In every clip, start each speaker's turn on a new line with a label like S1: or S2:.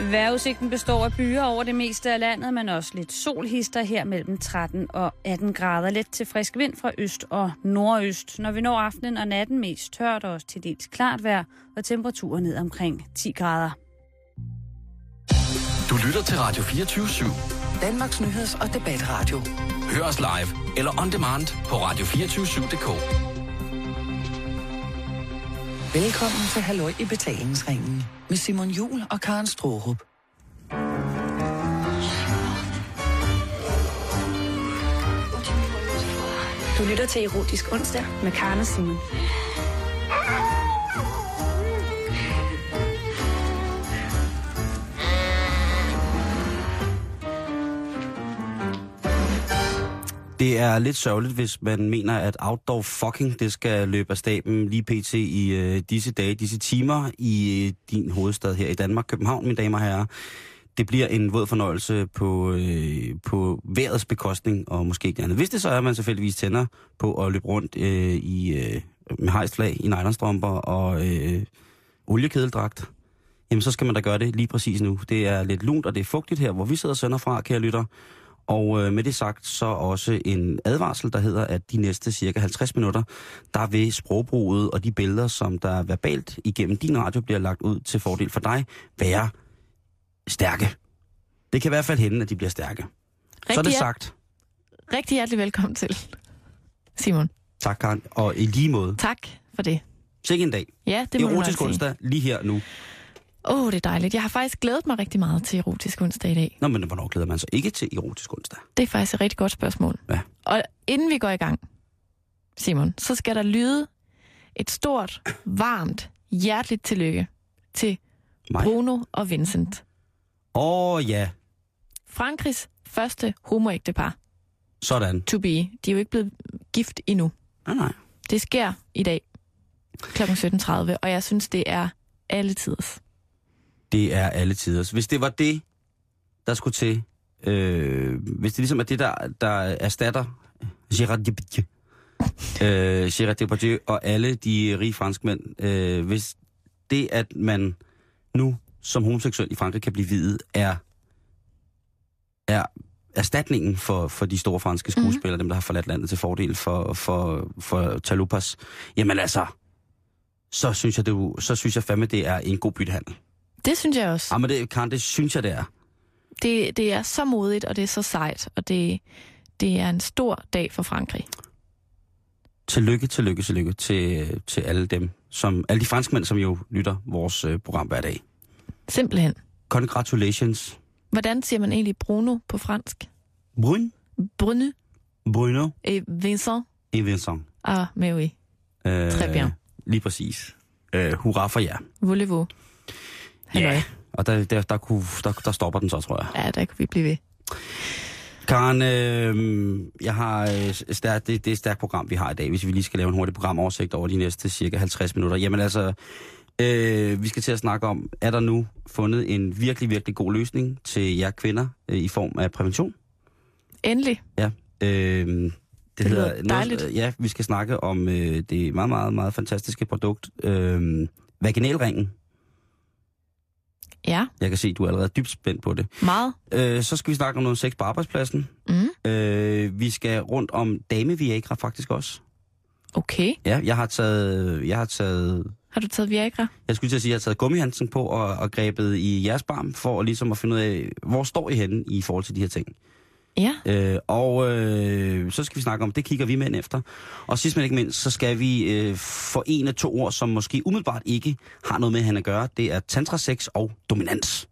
S1: Vejrudsigten består af byer over det meste af landet, men også lidt solhister her mellem 13 og 18 grader. Let til frisk vind fra øst og nordøst. Når vi når aftenen og natten mest tørt og til dels klart vejr, og temperaturer ned omkring 10 grader.
S2: Du lytter til Radio 24 /7.
S3: Danmarks nyheds- og debatradio.
S2: Hør os live eller on demand på radio247.dk.
S3: Velkommen til Halløj i betalingsringen med Simon Jul og Karen Strohrup.
S4: Du lytter til Erotisk Onsdag med Karen og Simon.
S5: Det er lidt sørgeligt, hvis man mener, at outdoor fucking, det skal løbe af staben lige pt. i øh, disse dage, disse timer i øh, din hovedstad her i Danmark, København, mine damer og herrer. Det bliver en våd fornøjelse på, øh, på vejrets bekostning, og måske ikke andet. Hvis det så er, at man selvfølgelig tænder på at løbe rundt øh, i, øh, med hejsflag i nylonstrømper og øh, oliekedeldragt, jamen så skal man da gøre det lige præcis nu. Det er lidt lunt, og det er fugtigt her, hvor vi sidder sønderfra, kære lytter. Og øh, med det sagt, så også en advarsel, der hedder, at de næste cirka 50 minutter, der vil sprogbruget og de billeder, som der verbalt igennem din radio bliver lagt ud til fordel for dig, være stærke. Det kan i hvert fald hende, at de bliver stærke. Rigtig så er det sagt.
S6: Rigtig hjertelig velkommen til, Simon.
S5: Tak, Karen. Og i lige måde.
S6: Tak for det.
S5: Sikke en dag.
S6: Ja, det må
S5: Erotisk onsdag, lige her nu.
S6: Åh, oh, det er dejligt. Jeg har faktisk glædet mig rigtig meget til erotisk onsdag i dag.
S5: Nå, men hvornår glæder man sig ikke til erotisk onsdag?
S6: Det er faktisk et rigtig godt spørgsmål.
S5: Ja.
S6: Og inden vi går i gang, Simon, så skal der lyde et stort, varmt, hjerteligt tillykke til
S5: Mig?
S6: Bruno og Vincent.
S5: Åh oh, ja,
S6: Frankrigs første homoægtepar
S5: sådan.
S6: to be. De er jo ikke blevet gift endnu.
S5: Nej, nej.
S6: Det sker i dag kl. 17.30, og jeg synes, det er alle tiders.
S5: Det er alle tiders. Hvis det var det, der skulle til, øh, hvis det ligesom er det, der, der erstatter Gérard Depardieu, øh, Gérard Depardieu og alle de rige franskmænd, øh, hvis det, at man nu som homoseksuel i Frankrig kan blive videt, er, er erstatningen for, for de store franske skuespillere, mm-hmm. dem der har forladt landet til fordel for, for, for Talupas, jamen altså, så synes jeg, det, så synes jeg fandme, det er en god byttehandel.
S6: Det synes jeg også.
S5: Jamen, det, Karen, det synes jeg, det er.
S6: Det, det er så modigt, og det er så sejt, og det, det er en stor dag for Frankrig.
S5: Tillykke, tillykke, tillykke til, til alle dem, som, alle de franskmænd, som jo lytter vores øh, program hver dag.
S6: Simpelthen.
S5: Congratulations.
S6: Hvordan siger man egentlig Bruno på fransk?
S5: Brun,
S6: Bruno
S5: Bruno
S6: et Vincent
S5: et Vincent.
S6: Ah, mais oui.
S5: Øh,
S6: Très bien.
S5: Lige præcis. Øh, hurra for jer.
S6: Voulez-vous? Halløj.
S5: Ja. Og der, der, der, kunne, der, der stopper den så, tror jeg.
S6: Ja, der kunne vi blive ved.
S5: Karen, øh, jeg har øh, stærkt, det, det er et stærkt program, vi har i dag, hvis vi lige skal lave en hurtig programoversigt over de næste cirka 50 minutter. Jamen altså, øh, vi skal til at snakke om, er der nu fundet en virkelig, virkelig god løsning til jer kvinder øh, i form af prævention?
S6: Endelig.
S5: Ja. Øh, det,
S6: Det lyder dejligt.
S5: Noget, ja, vi skal snakke om øh, det meget, meget, meget fantastiske produkt, øh, vaginalringen.
S6: Ja,
S5: Jeg kan se, du er allerede dybt spændt på det.
S6: meget.
S5: Øh, så skal vi snakke om noget sex på arbejdspladsen.
S6: Mm.
S5: Øh, vi skal rundt om dame Viagra faktisk også.
S6: Okay.
S5: Ja, jeg har taget, jeg har taget,
S6: Har du taget Viagra?
S5: jeg skulle til at sige, jeg har taget gummihansen på og, og grebet i jeres barm for ligesom at finde ud af, hvor står I henne i forhold til de her ting.
S6: Ja.
S5: Øh, og øh, så skal vi snakke om, det kigger vi mænd efter. Og sidst men ikke mindst, så skal vi øh, få en af to ord, som måske umiddelbart ikke har noget med hende at gøre. Det er tantrasex og dominans.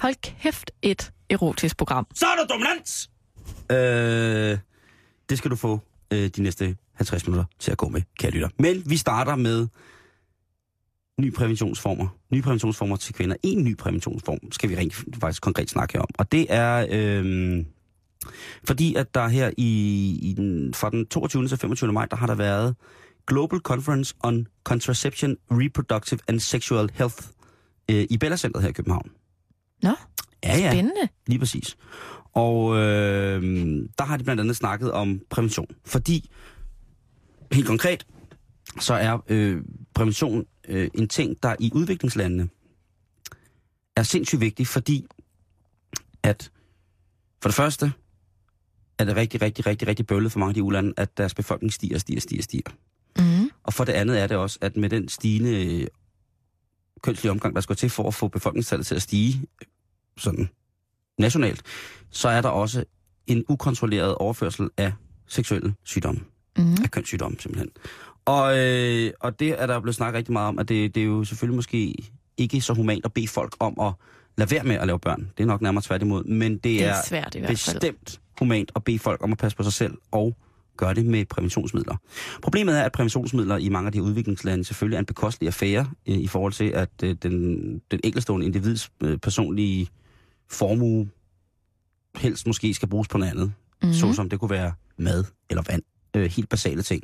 S6: Hold kæft et erotisk program.
S5: Så er der dominans! Øh, det skal du få øh, de næste 50 minutter til at gå med, kære lytter. Men vi starter med nye præventionsformer. Nye præventionsformer til kvinder. En ny præventionsform skal vi rent faktisk konkret snakke om. Og det er øh, fordi, at der her i, i den, fra den 22. til 25. maj, der har der været Global Conference on Contraception, Reproductive and Sexual Health øh, i Bella Center her i København.
S6: Nå,
S5: Ja, ja.
S6: spændende.
S5: Lige præcis. Og øh, der har de blandt andet snakket om prævention. Fordi, helt konkret, så er øh, prævention øh, en ting, der i udviklingslandene er sindssygt vigtig, fordi at for det første er det rigtig, rigtig, rigtig, rigtig bøvlet for mange af de ulande, at deres befolkning stiger, stiger, stiger, stiger.
S6: Mm.
S5: Og for det andet er det også, at med den stigende øh, kønslige omgang, der skal til for at få befolkningstallet til at stige øh, sådan nationalt, så er der også en ukontrolleret overførsel af seksuelle sygdomme,
S6: Mm.
S5: af kønssygdomme simpelthen. Og, øh, og det er der blevet snakket rigtig meget om, at det, det er jo selvfølgelig måske ikke så humant at bede folk om at lade være med at lave børn. Det er nok nærmere tværtimod, men det,
S6: Det
S5: er,
S6: er svært i hvert fald.
S5: bestemt humant at bede folk om at passe på sig selv og gøre det med præventionsmidler. Problemet er, at præventionsmidler i mange af de udviklingslande selvfølgelig er en bekostelig affære øh, i forhold til, at øh, den, den enkeltstående individs øh, personlige formue helst måske skal bruges på noget andet.
S6: Mm.
S5: Mm. Såsom det kunne være mad eller vand. Øh, helt basale ting.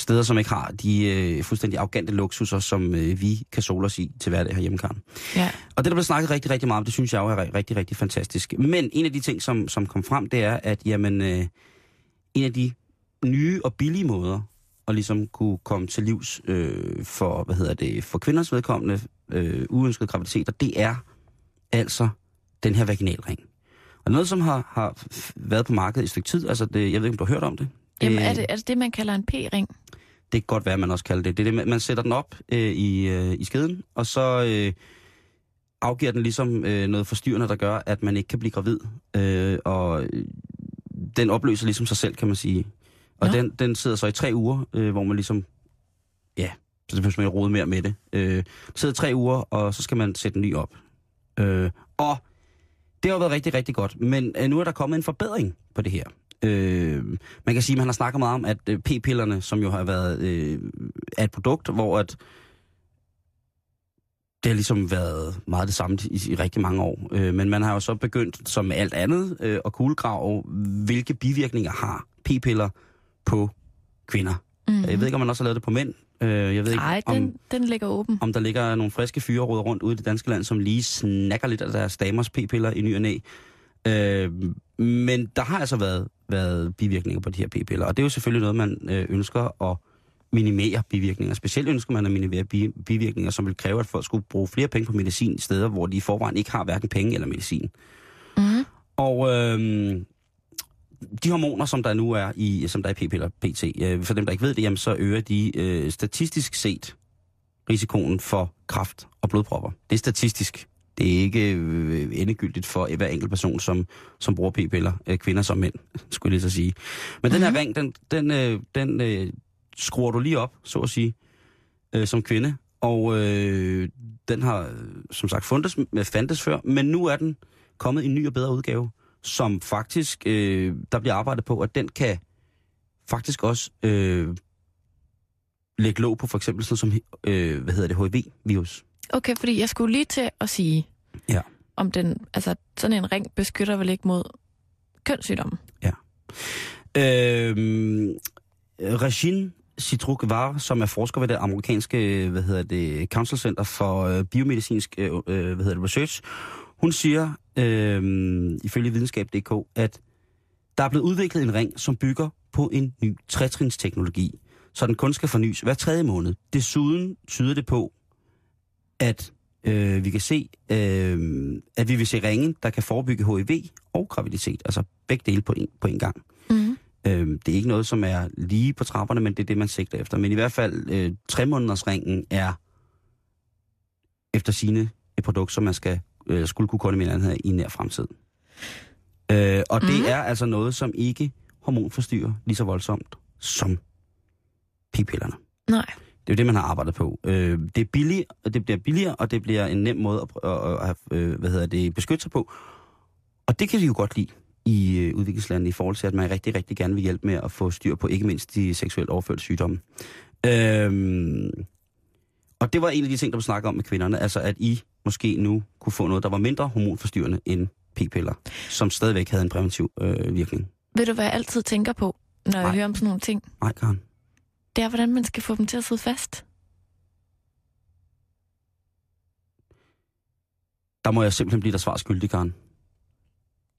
S5: Steder, som ikke har de øh, fuldstændig arrogante luksuser, som øh, vi kan sole os i til hverdag herhjemme, Karen.
S6: Ja.
S5: Og det, der blev snakket rigtig, rigtig meget om, det synes jeg jo er ri- rigtig, rigtig fantastisk. Men en af de ting, som, som kom frem, det er, at jamen, øh, en af de nye og billige måder at ligesom kunne komme til livs øh, for, hvad hedder det, for kvinders vedkommende øh, uønskede graviditeter, det er altså den her vaginalring. Og noget, som har, har været på markedet i et stykke tid, altså det, jeg ved ikke, om du har hørt om det?
S6: Jamen,
S5: Øh,
S6: er det, er det det, man kalder en P-ring?
S5: Det kan godt være, man også kalder det. Det er det, man- sætter den op øh, i, øh, i skeden, og så øh, afgiver den ligesom øh, noget forstyrrende, der gør, at man ikke kan blive gravid. Øh, og øh, den opløser ligesom sig selv, kan man sige. Og
S6: Nå.
S5: den, den sidder så i tre uger, øh, hvor man ligesom, ja, så det behøver man ikke rode mere med det. Øh, sidder tre uger, og så skal man sætte en ny op. Øh, og det har været rigtig, rigtig godt. Men øh, nu er der kommet en forbedring på det her. Øh, man kan sige, at man har snakket meget om, at øh, p-pillerne, som jo har været øh, er et produkt, hvor at det har ligesom været meget det samme i, i rigtig mange år. Øh, men man har jo så begyndt, som med alt andet, øh, at kuglegrave, hvilke bivirkninger har p-piller på kvinder.
S6: Mm.
S5: Jeg ved ikke, om man også har lavet det på mænd. Øh, jeg ved ikke,
S6: Nej,
S5: om,
S6: den, den ligger åben.
S5: om der ligger nogle friske fyre råder rundt ude i det danske land, som lige snakker lidt af deres damers p-piller i ny og næ. Øh, men der har altså været, været bivirkninger på de her p-piller, og det er jo selvfølgelig noget, man øh, ønsker at minimere bivirkninger. Specielt ønsker man at minimere bi- bivirkninger, som vil kræve, at folk skulle bruge flere penge på medicin i steder, hvor de i forvejen ikke har hverken penge eller medicin.
S6: Mm.
S5: Og øh, de hormoner, som der nu er i, som der er i p-piller pt, øh, for dem, der ikke ved det, jamen, så øger de øh, statistisk set risikoen for kræft og blodpropper. Det er statistisk. Det er ikke øh, endegyldigt for hver enkelt person, som, som bruger p-piller, øh, kvinder som mænd, skulle jeg lige så sige. Men den her ring, den, den, øh, den øh, skruer du lige op, så at sige, øh, som kvinde. Og øh, den har, øh, som sagt, fundet, fandtes før, men nu er den kommet i en ny og bedre udgave, som faktisk, øh, der bliver arbejdet på, at den kan faktisk også øh, lægge låg på for eksempel sådan som, øh, hvad hedder det, HIV-virus.
S6: Okay, fordi jeg skulle lige til at sige,
S5: Ja.
S6: om den, altså sådan en ring beskytter vel ikke mod kønssygdomme?
S5: Øh, Regine Citruk var, som er forsker ved det amerikanske hvad hedder det, Council Center for øh, Biomedicinsk øh, øh, hvad hedder det, Research, hun siger, øh, ifølge videnskab.dk, at der er blevet udviklet en ring, som bygger på en ny trætrinsteknologi, så den kun skal fornyes hver tredje måned. Desuden tyder det på, at øh, vi kan se, øh, at vi vil se ringe, der kan forebygge HIV og graviditet, altså begge dele på en, på en gang.
S6: Mm.
S5: Øh, det er ikke noget, som er lige på trapperne, men det er det, man sigter efter. Men i hvert fald, øh, ringen er efter sine et produkt, som man skal, øh, skulle kunne koordinere med i nær fremtid. Øh, og det
S6: Mhm.
S5: er altså noget, som ikke hormonforstyrrer lige så voldsomt som p-pillerne.
S6: Nej.
S5: Det er jo det, man har arbejdet på. Øh, det, er billigt, og det bliver billigere, og det bliver en nem måde at, at, at have, øh, hvad hedder det, beskytte sig på. Og det kan vi jo godt lide i øh, udviklingslandet i forhold til, at man rigtig, rigtig gerne vil hjælpe med at få styr på ikke mindst de seksuelt overførte sygdomme. Øhm, og det var en af de ting, der blev snakket om med kvinderne, altså at I måske nu kunne få noget, der var mindre hormonforstyrrende end p-piller, som stadigvæk havde en præventiv øh, virkning.
S6: Ved du, hvad jeg altid tænker på, når jeg
S5: Nej.
S6: hører om sådan nogle ting?
S5: Nej, Karen.
S6: Det er, hvordan man skal få dem til at sidde fast.
S5: Der må jeg simpelthen blive der svar skyldig, Karen.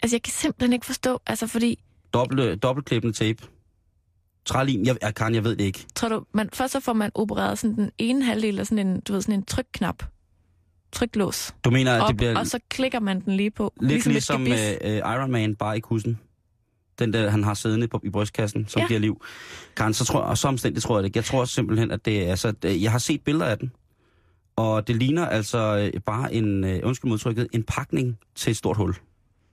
S6: Altså, jeg kan simpelthen ikke forstå, altså fordi,
S5: Dobbelt, dobbeltklippende tape. Trælim, jeg, jeg, Karen, jeg ved det ikke.
S6: tror du, man, først så får man opereret sådan den ene halvdel af sådan en, du ved, sådan en trykknap. tryklås
S5: Du mener, at
S6: op,
S5: det bliver
S6: og så klikker man den lige på.
S5: lidt ligesom,
S6: ligesom
S5: ligesom
S6: et gebis.
S5: uh, Iron Man, bare i kussen? Den der, han har siddende på, i brystkassen, som
S6: Ja.
S5: ja. giver liv. Karen, så, tror, og så omstændigt tror jeg det. Jeg tror simpelthen, at det er... Altså, jeg har set billeder af den, og det ligner altså øh, bare en, uh, undskyld modtrykket, en pakning til et stort hul, til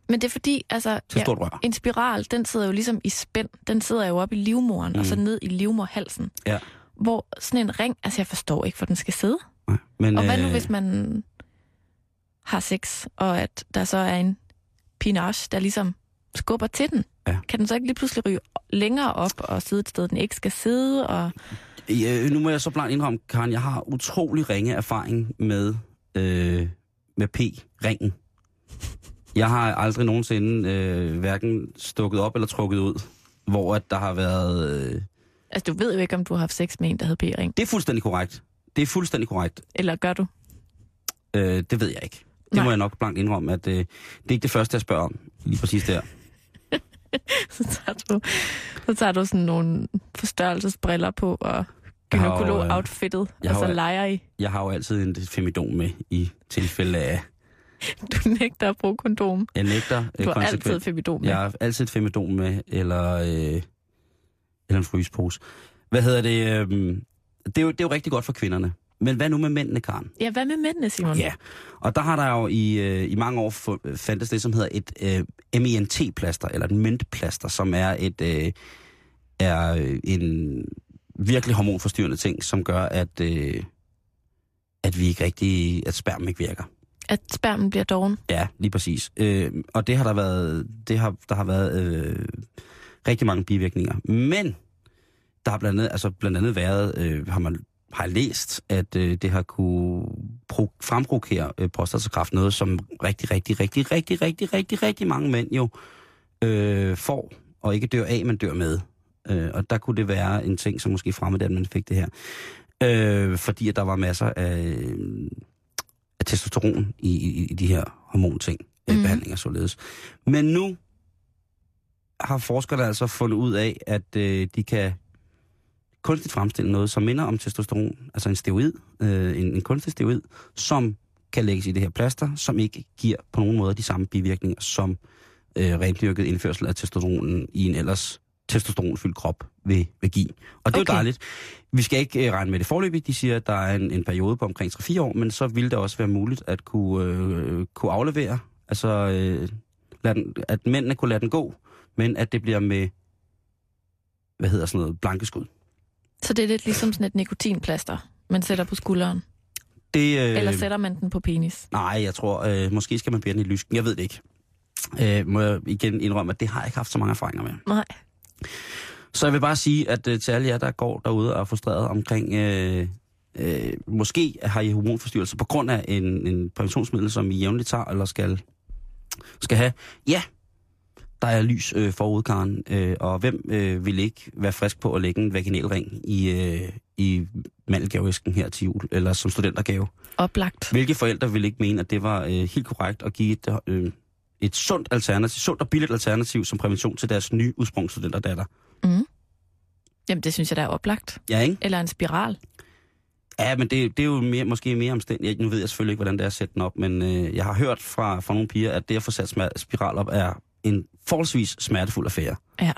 S6: Men det er fordi, altså,
S5: et stort rør.
S6: en spiral, den sidder jo ligesom i spænd. Den sidder jo oppe i livmoren, mm. og så
S5: Mm.
S6: ned i livmorhalsen.
S5: Ja.
S6: Hvor sådan en ring, altså jeg forstår ikke, hvor den skal sidde.
S5: Nej, Men,
S6: Og hvad nu,
S5: øh,
S6: hvis man har sex, og at der så er en pinage, der ligesom skubber til den?
S5: Ja.
S6: Kan den så ikke lige pludselig ryge længere op og sidde et sted, den ikke skal sidde? Og...
S5: Øh, nu må jeg så blankt indrømme, Karen, jeg har utrolig ringe erfaring med, øh, med P-ringen. Jeg har aldrig nogensinde øh, hverken stukket op eller trukket ud, hvor at der har været... Øh,
S6: Altså, du ved jo ikke, om du har haft sex med en, der hedder P-ring.
S5: det er fuldstændig korrekt. Det er fuldstændig korrekt.
S6: Eller gør du?
S5: Øh, det ved jeg ikke. Det
S6: Nej.
S5: må jeg nok blankt indrømme, at øh, det er ikke det første, jeg spørger om. Lige præcis der.
S6: så tager du, så tager du sådan nogle forstørrelsesbriller på og
S5: øh,
S6: gynekolog-outfittet,
S5: jeg
S6: og så leger I.
S5: Jeg har jo altid en femidon med i tilfælde af...
S6: Du nægter at bruge kondom.
S5: Jeg nægter øh,
S6: Du har altid
S5: konsekvent.
S6: femidom med.
S5: Jeg har altid et femidon med, eller, øh, eller en frysepose. Hvad hedder det? Øh, det, er jo, det er jo rigtig godt for kvinderne. Men hvad nu med mændene, Karen?
S6: Ja, hvad med mændene, Simon?
S5: Ja, og der har der jo i, øh, i mange år fandtes det, som hedder et øh, MENT-plaster, eller et mentplaster, som er et øh, er øh, en virkelig hormonforstyrrende ting, som gør, at, øh, at vi ikke rigtig, at spermen ikke virker.
S6: At spermen bliver doven.
S5: Ja, lige præcis. Øh, og det har der været, det har, der har været øh, rigtig mange bivirkninger. Men der har blandt andet, altså blandt andet været, øh, har man har læst, at øh, det har kunne pro- fremprovokere øh, prostatakræft, noget som rigtig, rigtig, rigtig, rigtig, rigtig, rigtig, rigtig mange mænd jo øh, får, og ikke dør af, men dør med. Øh, og der kunne det være en ting, som måske fremmede, at man fik det her. Øh, fordi at der var masser af, af testosteron i, i, i de her hormonting, mm. Behandlinger således. Men nu har forskerne altså fundet ud af, at øh, de kan kunstigt fremstille noget, som minder om testosteron, altså en steroid, øh, en, en kunstig steroid, som kan lægges i det her plaster, som ikke giver på nogen måde de samme bivirkninger, som øh, rendyrket indførsel af testosteronen i en ellers testosteronfyldt krop vil, vil give. Og det er
S6: Okay.
S5: jo dejligt. Vi skal ikke øh, regne med det forløbigt. De siger, at der er en, en periode på omkring 3-4 år, men så vil det også være muligt at kunne, øh, kunne aflevere, altså øh, lad den, at mændene kunne lade den gå, men at det bliver med, hvad hedder sådan noget, blankeskud.
S6: Så det er lidt ligesom sådan et nikotinplaster, man sætter på skulderen.
S5: Det, øh,
S6: Eller sætter man den på penis.
S5: Nej, jeg tror, øh, måske skal man bære den i lysken. Jeg ved det ikke. Øh, må jeg igen indrømme, at det har jeg ikke haft så mange erfaringer med.
S6: Nej.
S5: Så jeg vil bare sige, at øh, til alle jer, der går derude og er frustreret omkring, øh, øh, måske har I hormonforstyrrelser på grund af en, en præventionsmiddel, som I jævnligt tager eller skal, skal have. Ja, der er lys øh, forud, Karen. Øh, og hvem øh, vil ikke være frisk på at lægge en vaginalring i, øh, i mandelgaveæsken her til jul, eller som studentergave?
S6: Oplagt.
S5: Hvilke forældre ville ikke mene, at det var øh, helt korrekt at give et, øh, et sundt alternativ, sundt og billigt alternativ som prævention til deres nye udsprungsstudenterdatter?
S6: Mm. Jamen, det synes jeg, der er oplagt.
S5: Ja, ikke?
S6: Eller en spiral.
S5: Ja, men det, det er jo mere, måske mere omstændigt. Nu ved jeg selvfølgelig ikke, hvordan det er at sætte den op, men øh, jeg har hørt fra, fra nogle piger, at det at få sat spiral op er en forholdsvis smertefuld affære.
S6: Ja.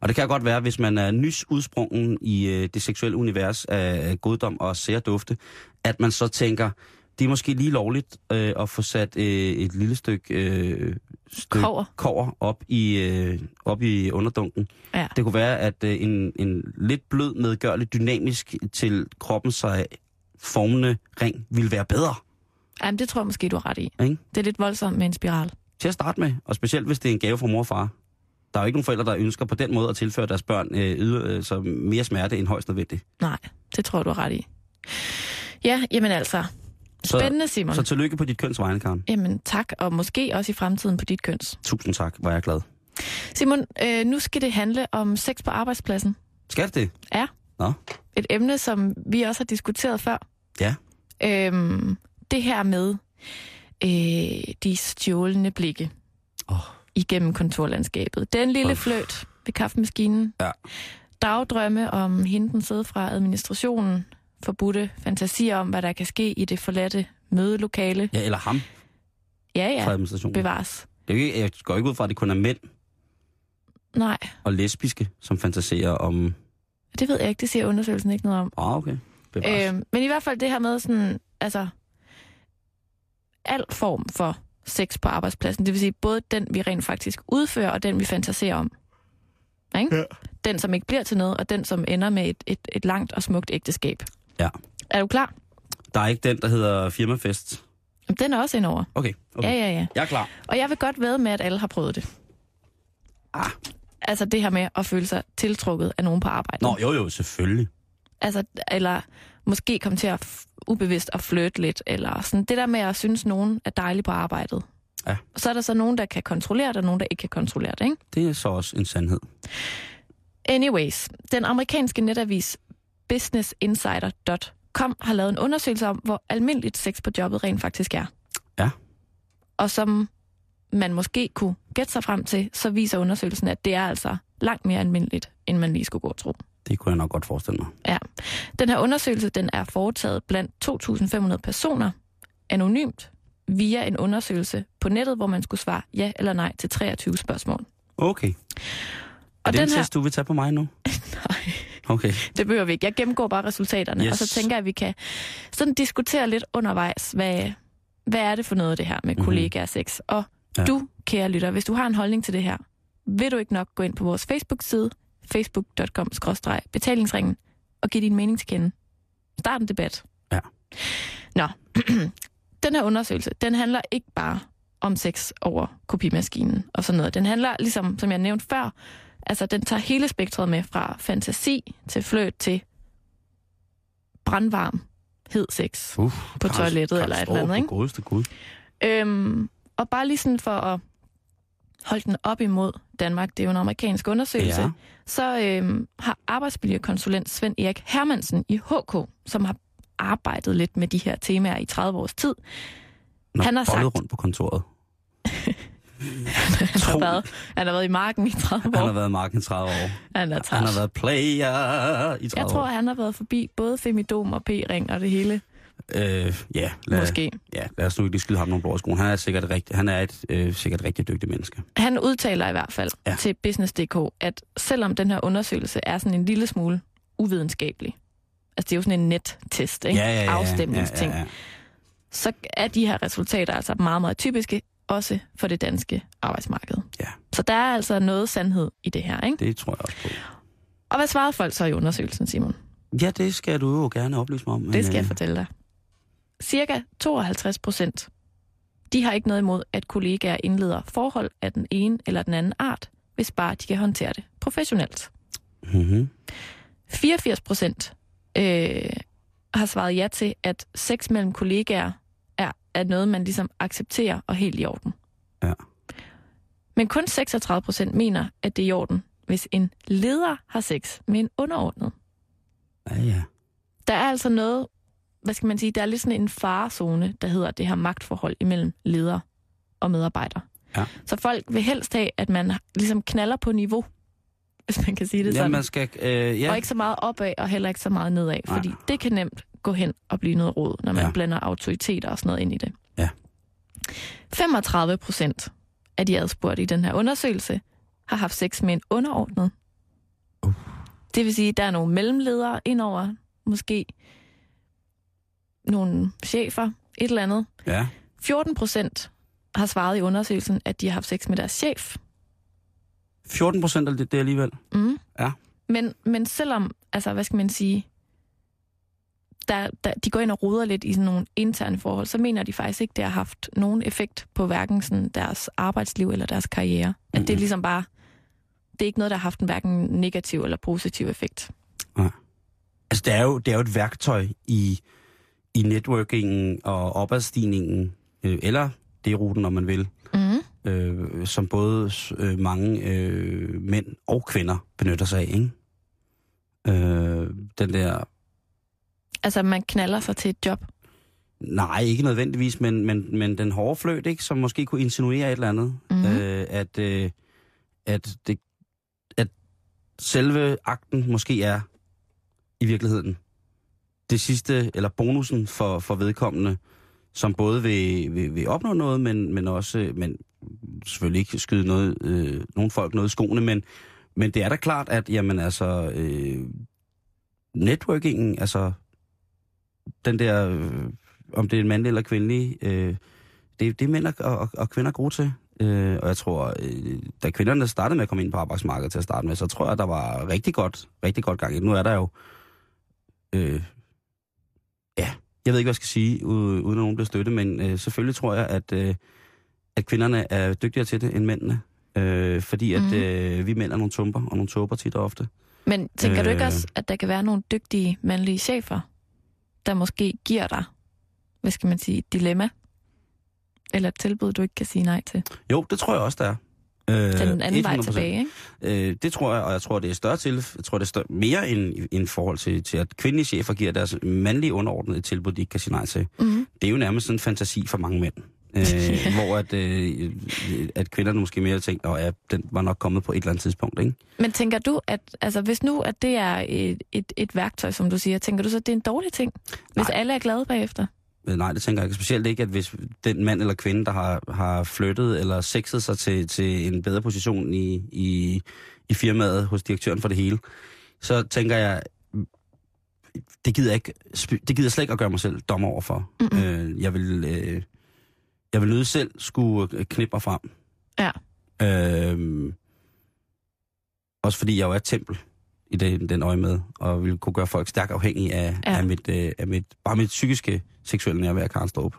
S5: Og det kan godt være, hvis man er nys udsprungen i øh, det seksuelle univers af goddom og særdufte, at man så tænker, det er måske lige lovligt øh, at få sat øh, et lille stykke, øh, stykke
S6: Kobber.
S5: kover op i, øh, op i underdunken.
S6: Ja.
S5: Det kunne være, at øh, en, en lidt blød, medgørlig, dynamisk til kroppen sig formende ring ville være bedre.
S6: Jamen, det tror jeg måske, du har ret i.
S5: Ikke?
S6: Det er lidt voldsomt med en spiral.
S5: Til at starte med, og specielt hvis det er en gave fra mor og far. Der er jo ikke nogen forældre, der ønsker på den måde at tilføre deres børn øh, yder, øh, så mere smerte end højst nødvendigt.
S6: Nej, det tror du har ret i. Ja, jamen altså.
S5: Så,
S6: Spændende, Simon.
S5: Så tillykke på dit køns vegne, Karen.
S6: Jamen tak, og måske også i fremtiden på dit køns.
S5: Tusind tak, var jeg glad.
S6: Simon, øh, nu skal det handle om sex på arbejdspladsen.
S5: Skal det det?
S6: Ja.
S5: Nå.
S6: Et emne, som vi også har diskuteret før.
S5: Ja.
S6: Øhm, det her med øh, de stjålne blikke
S5: Åh.
S6: igennem kontorlandskabet. Den lille
S5: Åh.
S6: fløjt ved kaffemaskinen.
S5: Ja.
S6: Dagdrømme om hende den sidder fra administrationen. Forbudte fantasier om, hvad der kan ske i det forladte mødelokale.
S5: Ja, eller ham
S6: Ja,
S5: fra
S6: ja,
S5: administrationen.
S6: bevares.
S5: Er ikke, jeg går ikke ud fra, at det kun er mænd
S6: Nej,
S5: og lesbiske, som fantaserer om...
S6: det ved jeg ikke. Det siger undersøgelsen ikke noget om.
S5: Ah, okay. Bevares.
S6: Øhm, men i hvert fald det her med sådan, altså, al form for sex på arbejdspladsen, det vil sige både den, vi rent faktisk udfører, og den, vi fantaserer om. Ikke? Ja. Den, som ikke bliver til noget, og den, som ender med et, et, et langt og smukt ægteskab.
S5: Ja.
S6: Er du klar?
S5: Der er ikke den, der hedder firmafest.
S6: Jamen, Den er også indover.
S5: Okay, okay.
S6: Ja, ja, ja.
S5: Jeg er klar.
S6: Og jeg vil godt ved med, at alle har prøvet det.
S5: Ah.
S6: Altså det her med at føle sig tiltrukket af nogen på arbejdet.
S5: Nå, jo, jo, selvfølgelig.
S6: Altså, eller måske komme til at ubevidst at flytte lidt, eller sådan det der med at synes, nogen er dejlig på arbejdet.
S5: Ja.
S6: Så er der så nogen, der kan kontrollere det, og nogen, der ikke kan kontrollere det, ikke?
S5: Det er så også en sandhed.
S6: Anyways, den amerikanske netavis businessinsider.com har lavet en undersøgelse om, hvor almindeligt sex på jobbet rent faktisk er.
S5: Ja.
S6: Og som man måske kunne gætte sig frem til, så viser undersøgelsen, at det er altså langt mere almindeligt, end man lige skulle gå og tro.
S5: Det kunne jeg nok godt forestille mig.
S6: Ja. Den her undersøgelse den er foretaget blandt 2.500 personer anonymt via en undersøgelse på nettet, hvor man skulle svare ja eller nej til 23 spørgsmål.
S5: Okay. Er
S6: Og
S5: det
S6: den
S5: en
S6: her,
S5: test, du vil tage på mig nu?
S6: nej,
S5: Okay.
S6: det behøver vi ikke. Jeg gennemgår bare resultaterne,
S5: Yes.
S6: og så tænker jeg, at vi kan sådan diskutere lidt undervejs, hvad, hvad er det for noget, det her med
S5: Mhm.
S6: kollegaer sex. Og
S5: ja.
S6: du, kære lytter, hvis du har en holdning til det her, vil du ikke nok gå ind på vores Facebook-side, facebook.com-betalingsringen, og give din mening til kende. Start en debat.
S5: Ja.
S6: Nå, den her undersøgelse, den handler ikke bare om sex over kopimaskinen og sådan noget. Den handler, ligesom som jeg nævnte før, altså den tager hele spektret med fra fantasi til fløt til brandvarm, hed sex.
S5: Uh,
S6: På toilettet eller et eller andet, ikke?
S5: Godeste Gud.
S6: Øhm, og bare lige sådan for at holde den op imod Danmark, det er jo en amerikansk undersøgelse,
S5: Ja.
S6: så øhm, har arbejdsmiljøkonsulent Svend Erik Hermansen i HK, som har arbejdet lidt med de her temaer i 30 års tid,
S5: Nå,
S6: Han har sagt-
S5: rundt på kontoret.
S6: han har, været, han har været i marken i 30 år.
S5: Han har været i marken i 30 år.
S6: han er
S5: Han har været player i 30
S6: Jeg tror,
S5: år.
S6: han har været forbi både Femidom og P-ring og det hele,
S5: Øh, ja, lad,
S6: måske.
S5: ja, lad os nu ikke skyde ham nogle blå skoen. Han er sikkert, rigtig, han er et øh, sikkert rigtig dygtigt menneske.
S6: Han udtaler i hvert fald
S5: Ja.
S6: ja. til Business.dk, at selvom den her undersøgelse er sådan en lille smule uvidenskabelig, altså det er jo sådan en nettest, ikke? afstemningsting,
S5: Ja, ja, ja.
S6: så er de her resultater altså meget, meget typiske, også for det danske arbejdsmarked.
S5: Ja.
S6: Så der er altså noget sandhed i det her, ikke?
S5: Det tror jeg også på.
S6: Og hvad svarede folk så i undersøgelsen, Simon?
S5: Ja, det skal du jo gerne oplyse mig om. men,
S6: Det skal jeg
S5: øh,
S6: fortælle dig. Cirka 52 procent, de har ikke noget imod, at kollegaer indleder forhold af den ene eller den anden art, hvis bare de kan håndtere det professionelt.
S5: mhm.
S6: 84 procent øh, har svaret ja til, at sex mellem kollegaer er, er noget, man ligesom accepterer og helt i orden.
S5: Ja.
S6: Men kun 36 procent mener, at det er i orden, hvis en leder har sex med en underordnet.
S5: Ja, ja.
S6: Der er altså noget, hvad skal man sige, der er lidt sådan en farezone, der hedder det her magtforhold imellem leder og medarbejder.
S5: Ja.
S6: Så folk vil helst have, at man ligesom knaller på niveau, hvis man kan sige det
S5: Ja,
S6: sådan.
S5: man skal... Øh, ja.
S6: Og ikke så meget opad, og heller ikke så meget nedad,
S5: Nej.
S6: fordi det kan nemt gå hen og blive noget råd, når man
S5: Ja.
S6: ja. blander autoriteter og sådan noget ind i det.
S5: Ja.
S6: 35 procent af de adspurgte i den her undersøgelse har haft sex med en underordnet.
S5: Uh.
S6: Det vil sige, at der er nogle mellemledere indover, måske nogle chefer, et eller andet.
S5: Ja.
S6: 14 procent har svaret i undersøgelsen, at de har haft sex med deres chef.
S5: 14 procent af det, det alligevel.
S6: Mm.
S5: Ja.
S6: Men, men selvom, altså hvad skal man sige, der, der, de går ind og roder lidt i sådan nogle interne forhold, så mener de faktisk ikke, det har haft nogen effekt på hverken sådan deres arbejdsliv eller deres karriere. Mm-hmm. At det er ligesom bare, det er ikke noget, der har haft en hverken negativ eller positiv effekt.
S5: Altså, det er jo, det er jo et værktøj i, i networkingen og opadstigningen, øh, eller det ruten, om man vil,
S6: Mm.
S5: øh, som både øh, mange øh, mænd og kvinder benytter sig af, ikke? Øh, den der,
S6: Altså man knaller sig til et job.
S5: nej, ikke nødvendigvis, men, men, men den hårde fløjt, ikke? Som måske kunne insinuere et eller andet.
S6: Mhm.
S5: Øh, at, øh, at, det, at selve akten måske er i virkeligheden det sidste, eller bonusen for, for vedkommende som både vil, vil, vil opnå noget, men, men også, øh, men selvfølgelig ikke skyde noget, øh, nogle folk noget i skoene, men, men det er da klart, at jamen altså, øh, networkingen, altså den der, øh, om det er en mandlig eller kvindelig, øh, det, det er mænd og, og, og kvinder gode til. Øh, og jeg tror, øh, da kvinderne startede med at komme ind på arbejdsmarkedet til at starte med, så tror jeg, der var rigtig godt, rigtig godt gang i. Nu er der jo, øh, ja, jeg ved ikke, hvad jeg skal sige, uden at nogen bliver støtte, men øh, selvfølgelig tror jeg, at, øh, at kvinderne er dygtigere til det end mændene. Øh, fordi at
S6: Mhm.
S5: øh, vi mænd er nogle tumper og nogle tåber tit og ofte.
S6: Men tænker øh... du ikke
S5: Øh.
S6: også, at der kan være nogle dygtige mandlige chefer, der måske giver dig, hvad skal man sige, et dilemma? Eller et tilbud, du ikke kan sige nej til?
S5: Jo, det tror jeg også, der er. Øh,
S6: den anden vej
S5: 100%.
S6: tilbage, ikke?
S5: Øh, det tror jeg, og jeg tror, det er større til, jeg tror, det er større, mere end, end i forhold til, til, at kvindelige chefer giver deres mandlige underordnede et tilbud, de ikke kan sige nej til.
S6: Mm-hmm.
S5: Det er jo nærmest sådan en fantasi for mange mænd. Øh, hvor at, øh, at kvinderne måske mere tænker, at ja, den var nok kommet på et eller andet tidspunkt, ikke?
S6: Men tænker du, at altså, hvis nu at det er et, et, et værktøj, som du siger, tænker du så, at det er en dårlig ting, hvis
S5: Nej.
S6: alle er glade bagefter?
S5: Øh, Nej, det tænker jeg ikke. Specielt ikke, at hvis den mand eller kvinde, der har, har flyttet eller sexet sig til, til en bedre position i, i, i firmaet hos direktøren for det hele, så tænker jeg, det gider jeg, ikke, det gider jeg slet ikke at gøre mig selv dommer over for. Øh, jeg vil, øh, jeg vil nødt selv skulle øh, knippe frem.
S6: Ja.
S5: Øh, også fordi jeg jo er et tempel i den, den øje med, og vil kunne gøre folk stærkt afhængige af,
S6: Ja.
S5: af, mit, øh, af mit, bare mit psykiske seksuelle nærvær, Karen Strup.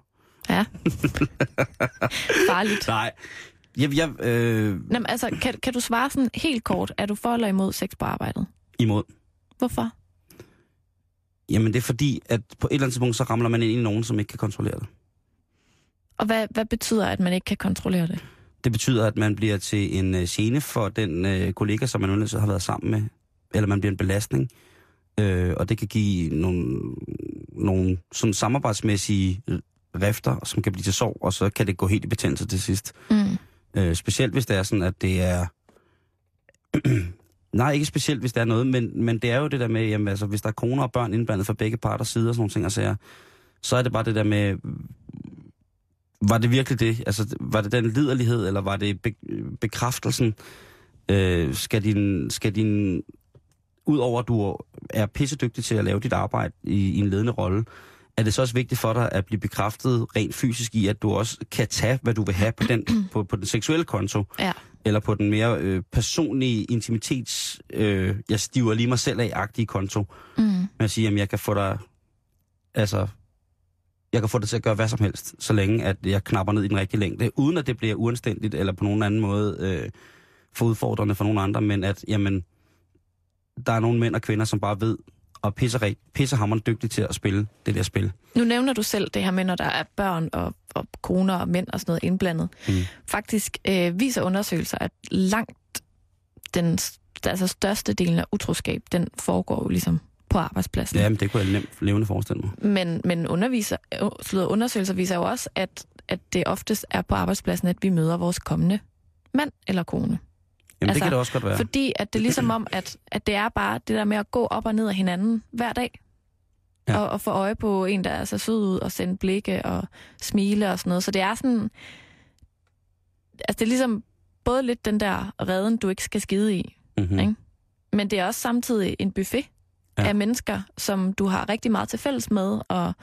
S6: Ja. Farligt.
S5: Nej. Jeg, jeg, øh,
S6: Nå, men altså, kan, kan du svare sådan helt kort, er du for eller imod sex på arbejdet?
S5: imod.
S6: Hvorfor?
S5: Jamen det er fordi, at på et eller andet tidspunkt, så ramler man ind i nogen, som ikke kan kontrollere det.
S6: Og hvad, hvad betyder, at man ikke kan kontrollere det?
S5: Det betyder, at man bliver til en øh, gene for den øh, kollega, som man ellers har været sammen med. Eller man bliver en belastning. Øh, og det kan give nogle, nogle sådan samarbejdsmæssige rifter, som kan blive til sorg, og så kan det gå helt i betændelse til sidst.
S6: Mm.
S5: Øh, specielt hvis det er sådan, at det er... Nej, ikke specielt, hvis der er noget, men, men det er jo det der med, jamen, altså, hvis der er koner og børn indblandet fra begge parter side og sådan nogle ting, og så, så er det bare det der med, var det virkelig det? Altså, var det den liderlighed, eller var det be, bekræftelsen? Øh, skal din, skal din, udover at du er pissedygtig til at lave dit arbejde i, i en ledende rolle, er det så også vigtigt for dig at blive bekræftet rent fysisk i, at du også kan tage, hvad du vil have på den, på, på den seksuelle konto,
S6: Ja.
S5: eller på den mere øh, personlige intimitets, øh, jeg stiver lige mig selv af-agtige konto,
S6: Mm.
S5: med at sige, at jeg kan få dig, altså, jeg kan få dig til at gøre hvad som helst, så længe at jeg knapper ned i den rigtige længde, uden at det bliver uanstændigt, eller på nogen anden måde øh, for udfordrende for nogen andre, men at, jamen, der er nogle mænd og kvinder, som bare ved, og pisser, pissehammerende dygtige til at spille det der spil.
S6: Nu nævner du selv det her med, når der er børn og, og koner og mænd og sådan noget indblandet.
S5: Mm.
S6: Faktisk øh, viser undersøgelser, at langt den altså største del af utroskab, den foregår jo ligesom på arbejdspladsen.
S5: Ja, men det kunne jeg nemt levende forestille mig.
S6: Men, men underviser, øh, undersøgelser viser jo også, at, at det oftest er på arbejdspladsen, at vi møder vores kommende mand eller kone.
S5: Jamen, altså, det kan det også godt være.
S6: Fordi at det er ligesom om, at, at det er bare det der med at gå op og ned af hinanden hver dag.
S5: Ja.
S6: Og, og få øje på en, der er så sød ud og sende blikke og smile og sådan noget. Så det er sådan... Altså det er ligesom både lidt den der redden, du ikke skal skide i.
S5: Mm-hmm.
S6: Ikke? Men det er også samtidig en buffet
S5: ja.
S6: af mennesker, som du har rigtig meget til fælles med, og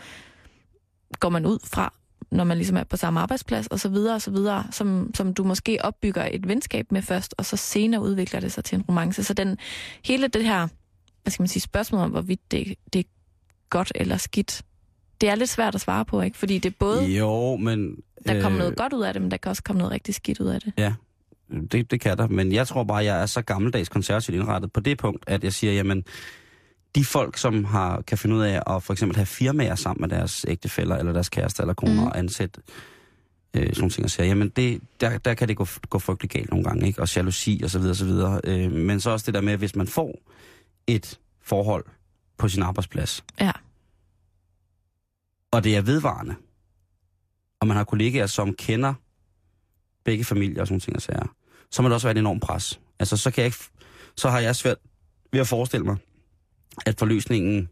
S6: går man ud fra, når man ligesom er på samme arbejdsplads, og så videre, og så videre, som, som du måske opbygger et venskab med først, og så senere udvikler det sig til en romance. Så den, hele det her, hvad skal man sige, spørgsmål om, hvorvidt det, det er godt eller skidt, det er lidt svært at svare på, ikke? Fordi det er både,
S5: Jo, men...
S6: der kommer
S5: øh,
S6: noget godt ud af det, men der kan også komme noget rigtig skidt ud af det.
S5: Ja, det, det kan der. Men jeg tror bare, jeg er så gammeldags konservativt indrettet på det punkt, at jeg siger, jamen, de folk, som har, kan finde ud af at for eksempel have firmaer sammen med deres ægtefæller, eller deres kærester eller koner, mm. og ansætte øh, sådan nogle ting, og siger, jamen, det, der, der kan det gå, gå frygtelig galt nogle gange, ikke? Og jalousi og så videre, og så videre. Øh, men så også det der med, at hvis man får et forhold på sin arbejdsplads,
S6: Ja.
S5: og det er vedvarende, og man har kollegaer, som kender begge familier og sådan nogle ting og sager, så må det også være et enormt pres. Altså, så, kan jeg ikke, så har jeg svært ved at forestille mig, at forløsningen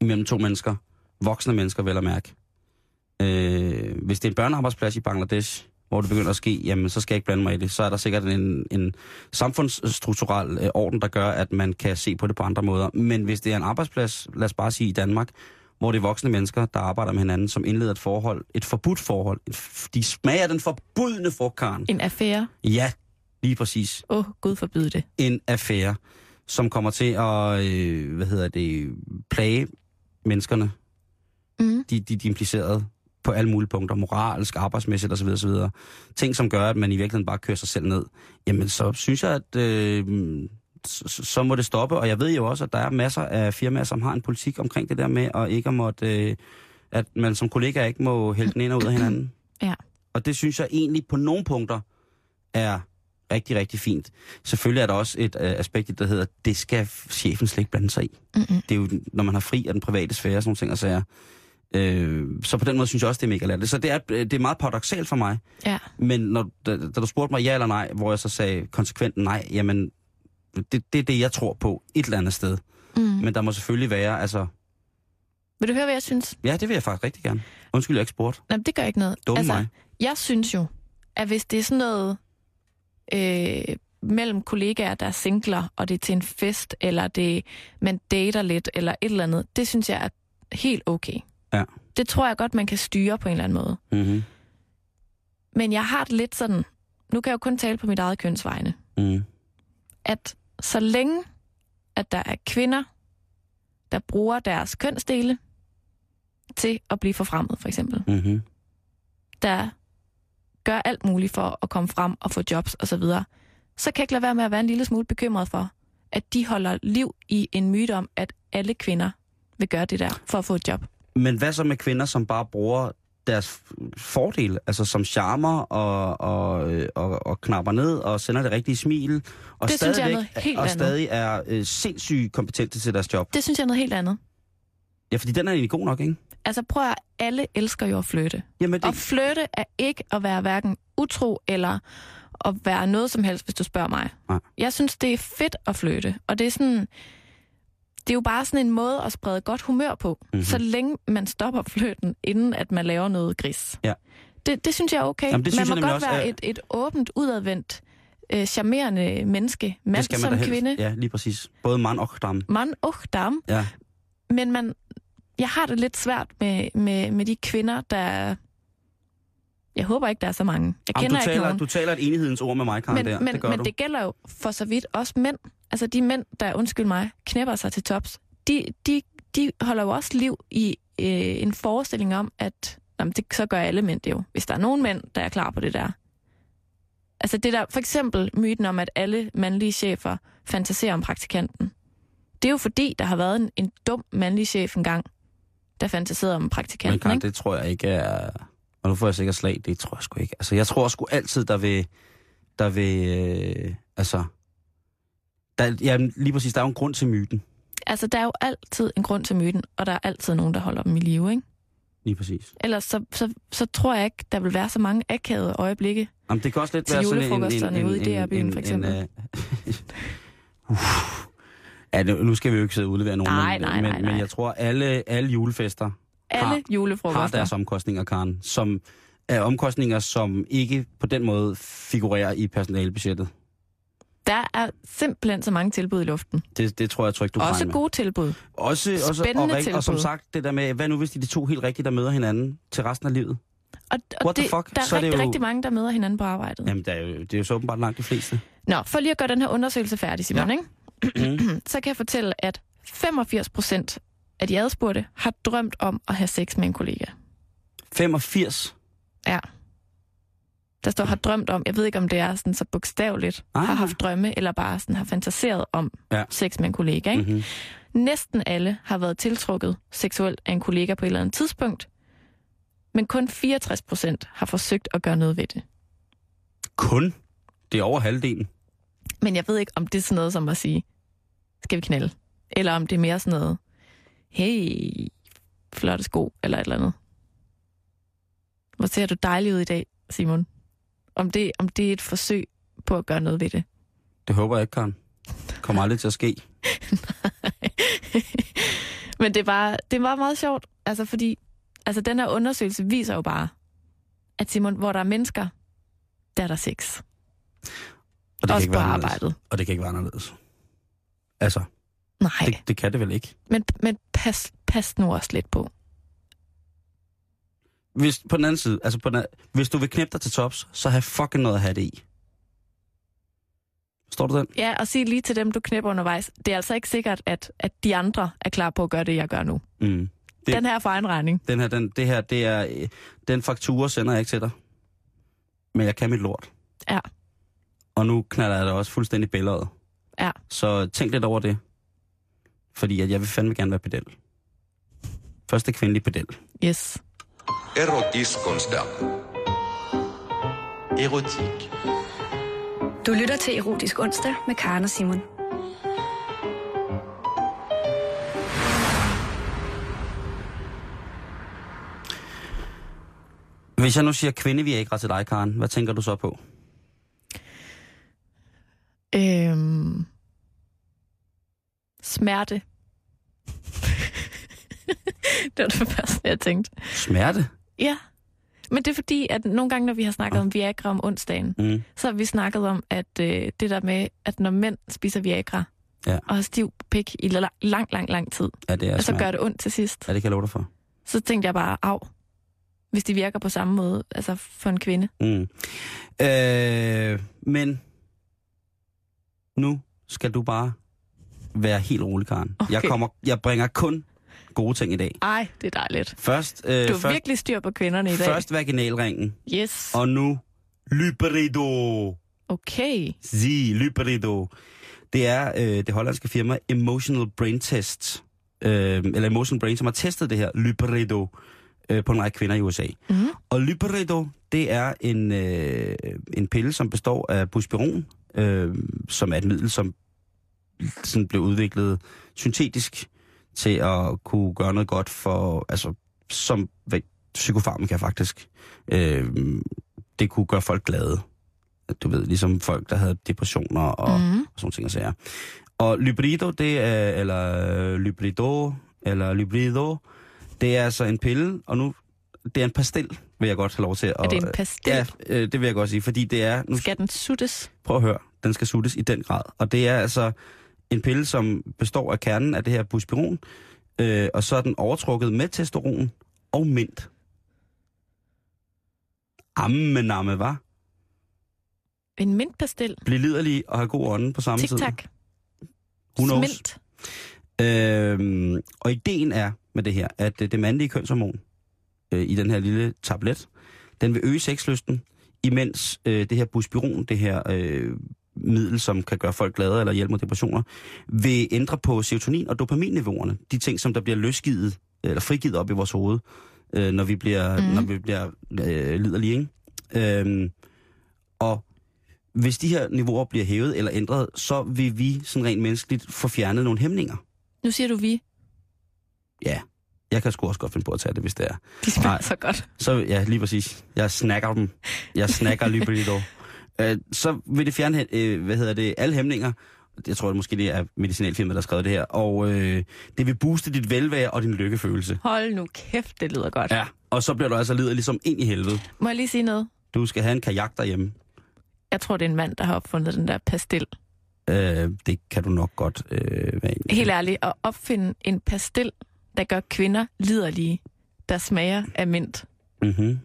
S5: mellem to mennesker, voksne mennesker vel at mærke, Øh, hvis det er en børnearbejdsplads i Bangladesh, hvor det begynder at ske, jamen så skal jeg ikke blande mig i det. Så er der sikkert en, en samfundsstrukturel øh, orden, der gør, at man kan se på det på andre måder. Men hvis det er en arbejdsplads, lad os bare sige i Danmark, hvor det er voksne mennesker, der arbejder med hinanden, som indleder et forhold, et forbudt forhold. Et, de smager den forbudne frugtkaren.
S6: En affære.
S5: Ja, lige præcis.
S6: Åh, oh, Gud forbyde det.
S5: En affære, som kommer til at, øh, hvad hedder det, plage menneskerne,
S6: Mm.
S5: de, de, de implicerede på alle mulige punkter, moralsk, arbejdsmæssigt osv. osv. Ting, som gør, at man i virkeligheden bare kører sig selv ned. Jamen, så synes jeg, at øh, så, så må det stoppe. Og jeg ved jo også, at der er masser af firmaer, som har en politik omkring det der med, at ikke måtte, øh, at man som kollega ikke må hælde den ind og ud af hinanden.
S6: Ja.
S5: Og det synes jeg egentlig på nogle punkter er rigtig, rigtig fint. Selvfølgelig er der også et øh, aspekt, der hedder, det skal chefen slet ikke blande sig i.
S6: Mm-mm.
S5: Det er jo, når man har fri af den private sfære, sådan nogle ting og sager. Øh, så på den måde synes jeg også, det er mega lærligt. Så det er, det er meget paradoxalt for mig.
S6: Ja.
S5: Men når, da, da du spurgte mig ja eller nej, hvor jeg så sagde konsekvent nej, jamen, det, det er det, jeg tror på et eller andet sted.
S6: Mm.
S5: Men der må selvfølgelig være, altså...
S6: Vil du høre, hvad jeg synes?
S5: Ja, det vil jeg faktisk rigtig gerne. Undskyld, jeg ikke spurgte.
S6: Nej, det gør ikke noget.
S5: Dumme altså, mig.
S6: jeg synes jo, at hvis det er sådan noget øh, mellem kollegaer, der er singler, og det er til en fest, eller det man dater lidt, eller et eller andet, det synes jeg er helt okay.
S5: Ja.
S6: Det tror jeg godt, man kan styre på en eller anden måde.
S5: Mm-hmm.
S6: Men jeg har det lidt sådan, nu kan jeg jo kun tale på mit eget kønsvegne,
S5: Mm.
S6: at så længe, at der er kvinder, der bruger deres kønsdele til at blive forfremmet, for eksempel,
S5: Mm-hmm.
S6: der gør alt muligt for at komme frem og få jobs osv., så, videre, så kan jeg ikke lade være med at være en lille smule bekymret for, at de holder liv i en myte om, at alle kvinder vil gøre det der for at få et job.
S5: Men hvad så med kvinder, som bare bruger deres fordel, altså som charmer og, og, og, og knapper ned og sender det rigtige smil, og
S6: Det synes jeg er
S5: stadigvæk
S6: noget helt
S5: og
S6: andet.
S5: stadig er øh, sindssygt kompetente til deres job.
S6: Det synes jeg er noget helt andet.
S5: Ja, fordi den er egentlig god nok, ikke?
S6: Altså prøv at alle elsker jo at flytte.
S5: Jamen, det,
S6: Og flytte er ikke at være hverken utro eller at være noget som helst, hvis du spørger mig.
S5: Nej.
S6: Jeg synes, det er fedt at flytte. Og det er sådan... Det er jo bare sådan en måde at sprede godt humør på,
S5: Mhm.
S6: mm-hmm. så længe man stopper flytten, inden at man laver noget gris.
S5: Ja.
S6: Det, det synes jeg er okay.
S5: Jamen, synes
S6: man
S5: jeg
S6: må
S5: nemlig
S6: godt
S5: også
S6: være
S5: er-
S6: et, et åbent, udadvendt, øh, charmerende menneske, mand
S5: det skal man
S6: som
S5: helst.
S6: kvinde,
S5: Ja, lige præcis. Både mand og dam.
S6: mand og dam.
S5: Ja.
S6: Men man, jeg har det lidt svært med, med, med de kvinder, der... Jeg håber ikke, der er så mange. Jeg
S5: Jamen,
S6: kender
S5: du,
S6: ikke
S5: taler,
S6: nogen.
S5: du taler et enighedens ord med mig, Karen,
S6: men
S5: der.
S6: men,
S5: det gør
S6: men
S5: du.
S6: det gælder jo for så vidt også mænd. Altså de mænd, der, undskyld mig, knæpper sig til tops, de, de, de holder jo også liv i øh, en forestilling om, at jamen, det, så gør alle mænd det jo. Hvis der er nogen mænd, der er klar på det der. Altså det der, for eksempel myten om, at alle mandlige chefer fantaserer om praktikanten. Det er jo fordi, der har været en, en dum mandlig chef engang, der fantaserede om
S5: Men
S6: praktikanten.
S5: Karen,
S6: ikke?
S5: det tror jeg ikke er... Og nu får jeg sikkert slag, det tror jeg sgu ikke. Altså, jeg tror sgu altid, der vil... Der vil... Øh, altså... Der, ja, lige præcis, der er jo en grund til myten.
S6: Altså der er jo altid en grund til myten, og der er altid nogen, der holder dem i live, ikke?
S5: Lige præcis.
S6: Ellers så, så, så tror jeg ikke, der vil være så mange akavede øjeblikke.
S5: Jamen, det kan også lidt være sådan en... en, en,
S6: ude i
S5: en,
S6: DR-byen,
S5: en,
S6: for eksempel.
S5: En, uh, uh, ja, nu, skal vi jo ikke sidde og udlevere nogen,
S6: Nej,
S5: men,
S6: nej, nej,
S5: men,
S6: nej.
S5: men jeg tror, alle, alle julefester
S6: Alle
S5: har, har
S6: julefrokoster.
S5: deres omkostninger, Karen, som er omkostninger, som ikke på den måde figurerer i personalebudgettet.
S6: Der er simpelthen så mange tilbud i luften.
S5: Det, det tror jeg trygt, du
S6: Også
S5: med.
S6: gode tilbud.
S5: Også, også
S6: Spændende
S5: og, rigt- og som
S6: tilbud.
S5: sagt, det der med, hvad nu hvis de de to helt rigtige, der møder hinanden til resten af livet?
S6: Og, og
S5: What the
S6: det,
S5: fuck?
S6: der er
S5: Så er det
S6: rigtig,
S5: jo-
S6: rigtig mange, der møder hinanden på arbejdet.
S5: Jamen, det er jo, det er jo så åbenbart langt de fleste.
S6: Nå, for lige at gøre den her undersøgelse færdig, Simon,
S5: Ja.
S6: ikke? så kan jeg fortælle, at 85 procent af de adspurgte har drømt om at have sex med en kollega.
S5: 85?
S6: Ja. Der står har drømt om, jeg ved ikke om det er sådan så bogstaveligt,
S5: Ah.
S6: har haft drømme, eller bare sådan har fantaseret om
S5: Ja.
S6: sex med en kollega. Ikke?
S5: Mm-hmm.
S6: Næsten alle har været tiltrukket seksuelt af en kollega på et eller andet tidspunkt, men kun 64 procent har forsøgt at gøre noget ved det.
S5: Kun? Det er over halvdelen.
S6: Men jeg ved ikke, om det er sådan noget som at sige, skal vi knalde? Eller om det er mere sådan noget, hey, flotte sko, eller et eller andet. Hvor ser du dejlig ud i dag, Simon? Om det, om det er et forsøg på at gøre noget ved det.
S5: Det håber jeg ikke, Karen. Kommer aldrig til at ske.
S6: Men det er bare, det er bare meget sjovt, altså fordi Altså, den her undersøgelse viser jo bare, at Simon, hvor der er mennesker, der er der sex.
S5: Og det kan
S6: Også
S5: ikke
S6: på
S5: være anderledes.
S6: arbejdet.
S5: Og det kan ikke være anderledes. Altså,
S6: Nej,
S5: det, det kan det vel ikke.
S6: men, men pas, pas nu også lidt på.
S5: Hvis, på den anden side, altså på den, hvis du vil knæppe dig til tops, så have fucking noget at have det i. Står du den?
S6: Ja, og sig lige til dem, du knæpper undervejs. Det er altså ikke sikkert, at, at de andre er klar på at gøre det, jeg gør nu.
S5: Mm.
S6: Det... Den her for egen regning.
S5: Den her, den, det her, det er, øh, den faktura sender jeg ikke til dig. Men jeg kan mit lort.
S6: Ja.
S5: Og nu knalder jeg dig også fuldstændig billedet.
S6: Ja.
S5: Så tænk lidt over det. Fordi at jeg vil fandme gerne være pedel. Første kvindelige pedel.
S6: Yes.
S7: Erotiskonsdag.
S2: Erotik.
S4: Du lytter til Erotisk Onsdag med Karen og Simon.
S5: Hvis jeg nu siger kvinde, vi er ikke til dig, Karen, hvad tænker du så på?
S6: Øhm... Smerte. det var det første, jeg tænkte.
S5: Smerte?
S6: Ja. Men det er fordi, at nogle gange, når vi har snakket om Viagra om onsdagen,
S5: Mm.
S6: så har vi snakket om, at øh, det der med, at når mænd spiser Viagra,
S5: Ja.
S6: og har stiv pik i la- lang, lang, lang tid,
S5: Ja, det er
S6: og så gør det ondt til sidst,
S5: Ja, det kan jeg love dig for.
S6: så tænkte jeg bare, af, hvis det virker på samme måde, altså for en kvinde.
S5: Mm. Øh, men nu skal du bare være helt rolig, Karen.
S6: Okay.
S5: Jeg, kommer, jeg bringer kun gode ting i dag.
S6: Ej, det er dejligt.
S5: Først, øh,
S6: Du har
S5: først,
S6: virkelig styr på kvinderne i dag.
S5: først vaginalringen,
S6: Yes.
S5: og nu Lyperido.
S6: Okay.
S5: Zi, Lyperido. Det er øh, det hollandske firma Emotional Brain Test, øh, eller Emotional Brain, som har testet det her Lyperido øh, på en række kvinder i USA.
S6: Mm.
S5: Og Lyperido, det er en, øh, en pille, som består af buspiron, øh, som er et middel, som sådan blev udviklet syntetisk til at kunne gøre noget godt for, altså som hvad, psykofarmaka faktisk. Øh, det kunne gøre folk glade. Du ved, ligesom folk, der havde depressioner og, mm. Og sådan ting og sager. Og Lybrido, det er, eller Lybrido, eller Lybrido, det er altså en pille, og nu, det er en pastil, vil jeg godt have lov til at...
S6: Er det en pastil?
S5: Ja, øh, det vil jeg godt sige, fordi det er... Nu,
S6: Skal den suttes?
S5: prøv at høre, den skal suttes i den grad. Og det er altså en pille, som består af kernen af det her buspiron, øh, og så er den overtrukket med testosteron og mint. Amme namme, var.
S6: En mintpastil?
S5: Bliv liderlig og have god ånden på samme tid.
S6: Tic-tac?
S5: Who knows?
S6: Smint?
S5: Øhm, og ideen er med det her, at øh, det mandlige kønshormon øh, i den her lille tablet, den vil øge sexlysten, imens øh, det her buspiron, det her øh, middel, som kan gøre folk glade eller hjælpe mod depressioner, vil ændre på serotonin- og dopaminniveauerne. De ting, som der bliver løsgivet, eller frigivet op i vores hoved, øh, når vi bliver, mm. når vi bliver øh, liderlige. Ikke? Øhm, og hvis de her niveauer bliver hævet eller ændret, så vil vi sådan rent menneskeligt få fjernet nogle hæmninger.
S6: Nu siger du vi.
S5: Ja, jeg kan sgu også godt finde på at tage det, hvis det er.
S6: De smager
S5: Nej.
S6: så godt.
S5: Så ja, lige præcis. Jeg snakker dem. Jeg snakker Librido. øh, så vil det fjerne, øh, hvad hedder det, alle hæmninger. Jeg tror det måske, det er medicinalfirmaet, der har skrevet det her. Og øh, det vil booste dit velvære og din lykkefølelse.
S6: Hold nu kæft, det lyder godt.
S5: Ja, og så bliver du altså lider ligesom ind i helvede.
S6: Må jeg lige sige noget?
S5: Du skal have en kajak derhjemme.
S6: Jeg tror, det er en mand, der har opfundet den der pastil.
S5: Øh, det kan du nok godt øh, være enig.
S6: Helt ærligt, at opfinde en pastil, der gør kvinder liderlige, der smager af mint.
S5: Mm-hmm.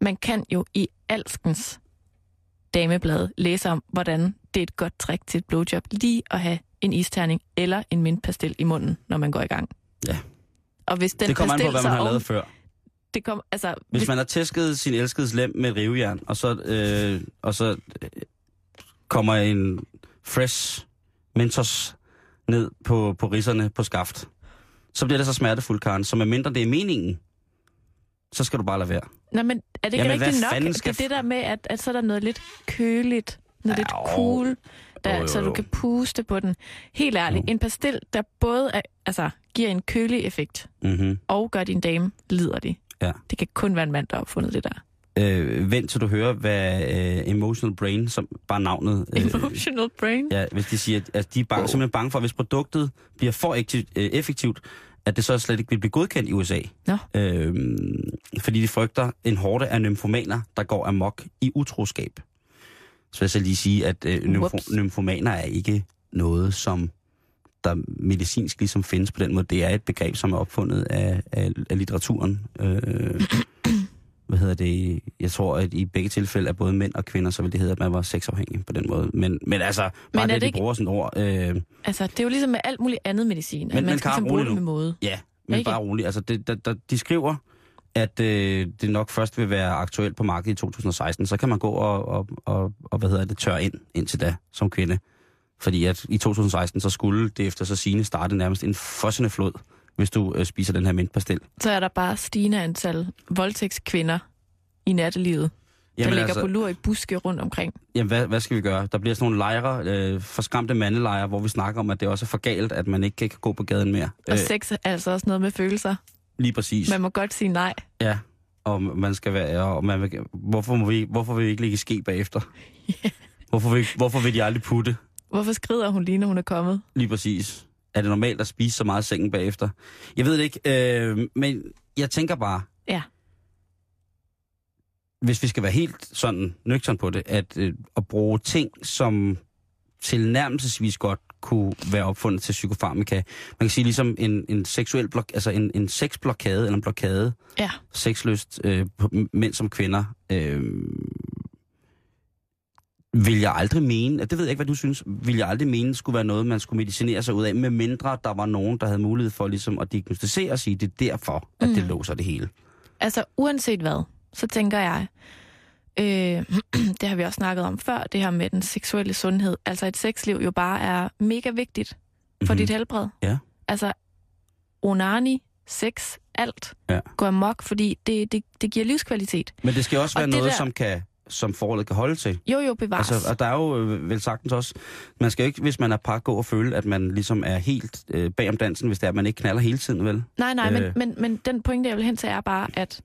S6: Man kan jo i alskens dameblad læse om, hvordan det er et godt trick til et blowjob, lige at have en isterning eller en mintpastil i munden, når man går i gang.
S5: Ja.
S6: Og hvis den
S5: Det kommer an på, hvad man har lavet før.
S6: Det kom, altså,
S5: Hvis man har tæsket sin elskedes lem med rivejern, og så, øh, og så kommer en fresh Mentos ned på, på risserne på skaft, så bliver det så smertefuldt, Karen. Så medmindre det er meningen, så skal du bare lade være.
S6: Nå, men er det ikke
S5: Jamen,
S6: rigtigt nok?
S5: fanden
S6: Det
S5: skal
S6: er det der med, at, at så er der noget lidt køligt, noget lidt
S5: Jo.
S6: cool, der,
S5: Jo, jo,
S6: så du
S5: jo.
S6: kan puste på den. Helt ærligt,
S5: Jo.
S6: en pastil, der både er, altså, giver en kølig effekt
S5: Mm-hmm.
S6: og gør din dame liderlig.
S5: Ja.
S6: Det kan kun være en mand, der har opfundet det der.
S5: Øh, vent til du hører, hvad øh, Emotional Brain, som bare navnet... Øh,
S6: Emotional brain.
S5: Ja, hvis de siger, at de er bange,
S6: Wow.
S5: simpelthen bange for, at hvis produktet bliver for effektivt, øh, effektivt at det så slet ikke vil blive godkendt i USA.
S6: Nå.
S5: Øhm, fordi de frygter en hårde af nymfomaner, der går amok i utroskab. Så vil jeg så lige sige, at øh, nymfo-
S6: Whoops.
S5: nymfomaner er ikke noget, som der medicinsk ligesom findes på den måde. Det er et begreb, som er opfundet af, af, af litteraturen. Øh, hvad hedder det? Jeg tror, at i begge tilfælde af både mænd og kvinder, så vil det hedde, at man var sexafhængig på den måde. Men, men altså, bare
S6: Men
S5: det,
S6: det
S5: de
S6: ikke-
S5: bruger sådan et ord. Øh,
S6: Altså, det er jo ligesom med alt muligt andet medicin,
S5: Men-
S6: at man
S5: men
S6: skal ligesom bruge det med måde.
S5: Ja, men
S6: Ikke?
S5: bare roligt. Altså, det, der, der, de skriver, at øh, det nok først vil være aktuelt på markedet i 2016. Så kan man gå og, og, og, og hvad hedder det, tørre ind indtil da som kvinde. Fordi at i 2016, så skulle det efter så sine starte nærmest en fossende flod, hvis du øh, spiser den her mintpastil.
S6: Så er der bare stigende antal voldtægtskvinder i nattelivet, der ligger altså... på lur i buske rundt omkring.
S5: jamen hvad, hvad skal vi gøre? Der bliver sådan nogle lejre, øh, forskræmte mandelejre, hvor vi snakker om, at det også er for galt, at man ikke kan gå på gaden mere.
S6: Og sex er altså også noget med følelser.
S5: lige præcis.
S6: Man må godt sige nej.
S5: Ja, og man skal være, og man vil, hvorfor, må vi, hvorfor vil vi ikke ligge ske bagefter? Hvorfor vil, hvorfor vil de aldrig putte?
S6: Hvorfor skrider hun lige, når hun er kommet?
S5: Lige præcis. Er det normalt at spise så meget i sengen bagefter? Jeg ved det ikke, øh, men jeg tænker bare,
S6: Ja.
S5: hvis vi skal være helt sådan nøgtern på det, at, øh, at bruge ting, som tilnærmelsesvis godt kunne være opfundet til psykofarmika. Man kan sige ligesom en, en seksuel blok, altså en, en sexblokade eller en blokade,
S6: Ja.
S5: sexlyst, øh, mænd som kvinder, øh, vil jeg aldrig mene, det ved jeg ikke, hvad du synes, vil jeg aldrig mene, skulle være noget, man skulle medicinere sig ud af, med mindre der var nogen, der havde mulighed for ligesom at diagnostisere og sige, det er derfor, at det
S6: Mm.
S5: låser det hele.
S6: Altså, uanset hvad, så tænker jeg, øh, det har vi også snakket om før, det her med den seksuelle sundhed. Altså, et sexliv jo bare er mega vigtigt for
S5: Mhm.
S6: mm-hmm. dit helbred.
S5: Ja.
S6: Altså, onani, sex, alt
S5: Ja.
S6: går amok, fordi det, det, det giver livskvalitet.
S5: Men det skal også
S6: Og
S5: være
S6: det
S5: noget,
S6: der-
S5: som kan som forholdet kan holde til.
S6: Jo, jo, bevares.
S5: Altså, og der er jo øh, vel sagtens også, man skal jo ikke, hvis man er par, gå og føle, at man ligesom er helt øh, bag om dansen, hvis det er, at man ikke knaller hele tiden, vel?
S6: Nej, nej,
S5: Øh.
S6: men, men, men den pointe, jeg vil hen til, er bare, at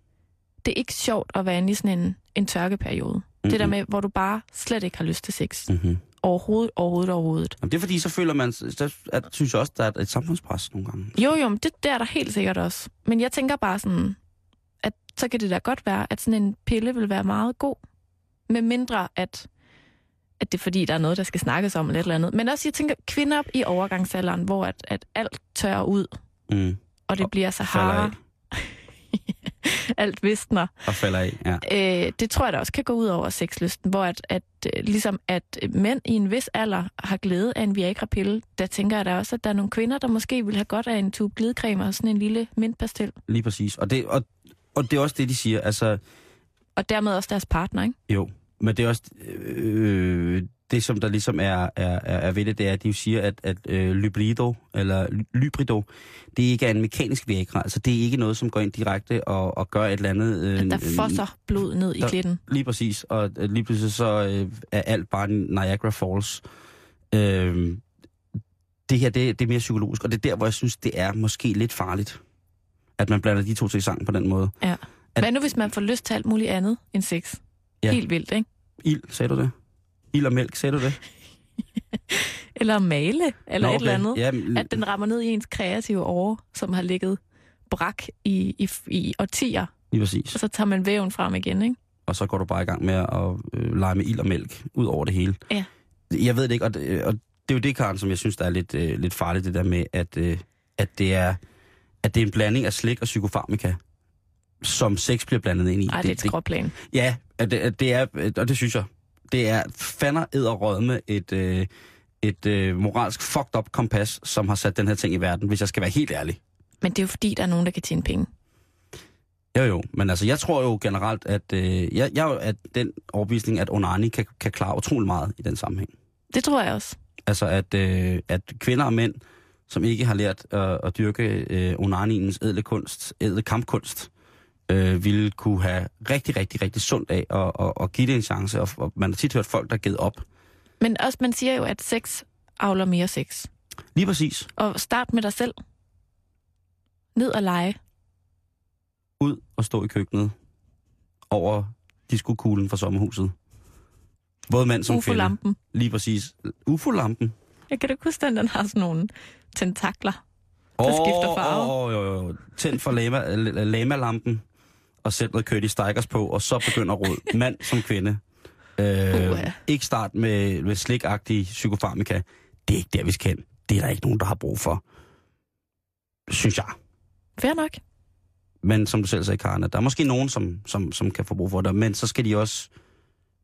S6: det er ikke sjovt at være inde i sådan en, en tørkeperiode. Mm-hmm. Det der med, hvor du bare slet ikke har lyst til sex.
S5: Mm-hmm.
S6: Overhovedet, overhovedet, overhovedet.
S5: Jamen, det er fordi, så føler man, så, at, synes jeg også, der er et, samfundspres nogle gange.
S6: Jo, jo, men det, det er der helt sikkert også. Men jeg tænker bare sådan, at så kan det da godt være, at sådan en pille vil være meget god. Med mindre, at, at det er fordi, der er noget, der skal snakkes om eller et eller andet. Men også, jeg tænker, kvinder i overgangsalderen, hvor at, at alt tørrer ud,
S5: Mm.
S6: og det bliver
S5: Falder
S6: Sahara, alt visner.
S5: og falder af, ja.
S6: Øh, det tror jeg da også kan gå ud over sexlysten, hvor at, at, øh, ligesom at mænd i en vis alder har glæde af en Viagra-pille, der tænker jeg da også, at der er nogle kvinder, der måske vil have godt af en tube glidecreme og sådan en lille mintpastil.
S5: Lige præcis. Og det, og, og det er også det, de siger. Altså,
S6: Og dermed også deres partner, ikke?
S5: jo, men det er også... Øh, det, som der ligesom er, er, er, ved det, det er, at de jo siger, at, at øh, Lybrido, eller Ly- Lybrido, det ikke er en mekanisk Viagra. Altså, det er ikke noget, som går ind direkte og, og gør et eller andet... Øh,
S6: At der fosser blod ned i
S5: der-
S6: klitten.
S5: Lige præcis, og øh, lige pludselig så øh, er alt bare Niagara Falls. Øh, det her, det, det er mere psykologisk, og det er der, hvor jeg synes, det er måske lidt farligt, at man blander de to ting sammen på den måde.
S6: Ja.
S5: At-
S6: Hvad nu, hvis man får lyst til alt muligt andet end sex?
S5: Ja.
S6: Helt vildt, ikke?
S5: Ild, sagde du det? Ild og mælk, sagde du det?
S6: Eller male, eller
S5: Nå,
S6: et eller
S5: okay.
S6: andet.
S5: Ja, men-
S6: At den rammer ned i ens kreative år, som har ligget brak i, i, i årtier,
S5: lige præcis.
S6: og så tager man væven frem igen, ikke?
S5: Og så går du bare i gang med at øh, lege med ild og mælk ud over det hele.
S6: Ja.
S5: Jeg ved det ikke, og det, og det er jo det, Karen, som jeg synes, der er lidt, øh, lidt farligt, det der med, at, øh, at, det er, at det er en blanding af slik og psykofarmika, som sex bliver blandet ind i.
S6: Nej, det er et skråplan.
S5: Ja, det, det er, og det synes jeg, det er fander med et, øh, et øh, moralsk fucked up kompas, som har sat den her ting i verden, hvis jeg skal være helt ærlig.
S6: Men det er jo fordi, der er nogen, der kan tjene penge.
S5: Jo jo, men altså jeg tror jo generelt, at øh, jeg, jeg er den overbevisning, at onani kan, kan klare utrolig meget i den sammenhæng.
S6: Det tror jeg også.
S5: Altså at, øh, at kvinder og mænd, som ikke har lært øh, at dyrke øh, onaniens ædle kunst, ædle kampkunst, øh, ville kunne have rigtig, rigtig, rigtig sundt af at, at, at give det en chance. Og, og man har tit hørt folk, der er givet op.
S6: Men også, man siger jo, at sex avler mere sex.
S5: Lige præcis.
S6: Og start med dig selv. Ned og lege.
S5: Ud og stå i køkkenet over diskokuglen fra sommerhuset. Både mand som kvinde.
S6: UFO-lampen.
S5: Lige præcis. UFO-lampen.
S6: Jeg kan da huske, den, den har sådan nogle tentakler. der skifter farve.
S5: Åh, oh, oh, Tænd for lama, lama-lampen, og sæt noget Curtis Stikers på, og så begynder råd. Mand som kvinde. Øh,
S6: Uha.
S5: ikke start med, med slikagtig psykofarmika. Det er ikke der, vi skal hen. Det er der ikke nogen, der har brug for. Synes jeg.
S6: Fair nok.
S5: Men som du selv sagde, Karen, at der er måske nogen, som, som, som kan få brug for det, men så skal de også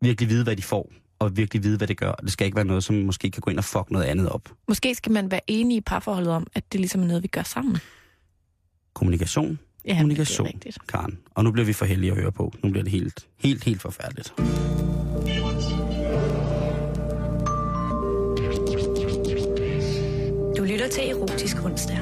S5: virkelig vide, hvad de får, og virkelig vide, hvad det gør. Det skal ikke være noget, som måske kan gå ind og fuck noget andet op.
S6: Måske skal man være enige i parforholdet om, at det ligesom er noget, vi gør sammen.
S5: Kommunikation,
S6: Ja,
S5: kommunikation,
S6: Det er rigtigt.
S5: Karen. Og nu bliver vi for heldige at høre på. Nu bliver det helt, helt, helt forfærdeligt.
S4: Du lytter til Erotisk Onsdag.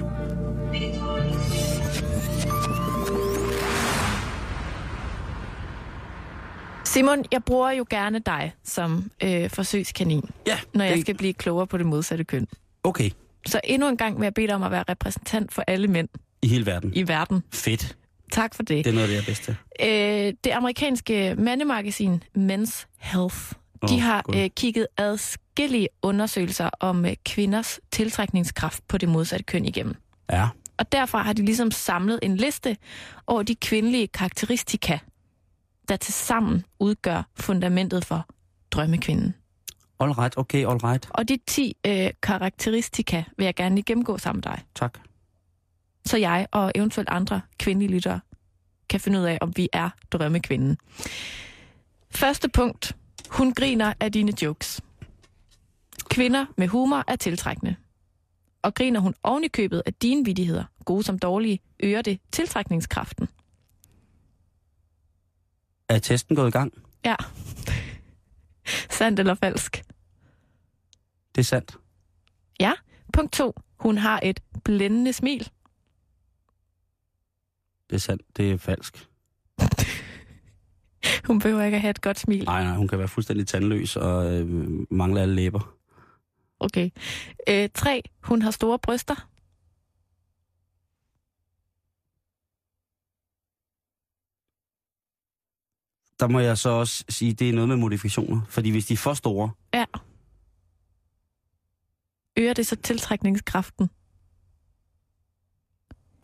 S6: Simon, jeg bruger jo gerne dig som øh, forsøgskanin,
S5: Ja,
S6: når jeg skal blive klogere på det modsatte køn.
S5: Okay,
S6: Så endnu en gang vil jeg bede dig om at være repræsentant for alle mænd
S5: i hele verden.
S6: i verden.
S5: Fedt.
S6: Tak for det.
S5: Det er noget af det, jeg er bedst til.
S6: Øh, det amerikanske mandemagasin Men's Health, de
S5: Åh,
S6: har øh, kigget adskillige undersøgelser om øh, kvinders tiltrækningskraft på det modsatte køn igennem.
S5: Ja.
S6: Og derfra har de ligesom samlet en liste over de kvindelige karakteristika, der til sammen udgør fundamentet for drømmekvinden.
S5: All right, okay, all right.
S6: Og de 10 øh, karakteristika vil jeg gerne lige gennemgå sammen med dig,
S5: Tak.
S6: Så jeg og eventuelt andre kvindelige lyttere kan finde ud af, om vi er drømmekvinden. Første punkt. Hun griner af dine jokes. Kvinder med humor er tiltrækkende. Og griner hun oven i købet af dine vidigheder, gode som dårlige, øger det tiltrækningskraften.
S5: Er testen gået i gang?
S6: Ja. Sandt eller falsk?
S5: Det er sandt.
S6: Ja. Punkt 2. Hun har et blændende smil.
S5: Det er sandt. Det er falsk.
S6: Hun behøver ikke at have et godt smil.
S5: Nej, nej, hun kan være fuldstændig tandløs og øh, mangle alle læber.
S6: Okay. Øh, 3. Hun har store bryster.
S5: Der må jeg så også sige, det er noget med modifikationer. Fordi hvis de er for store,
S6: Ja. Øger det så tiltrækningskraften?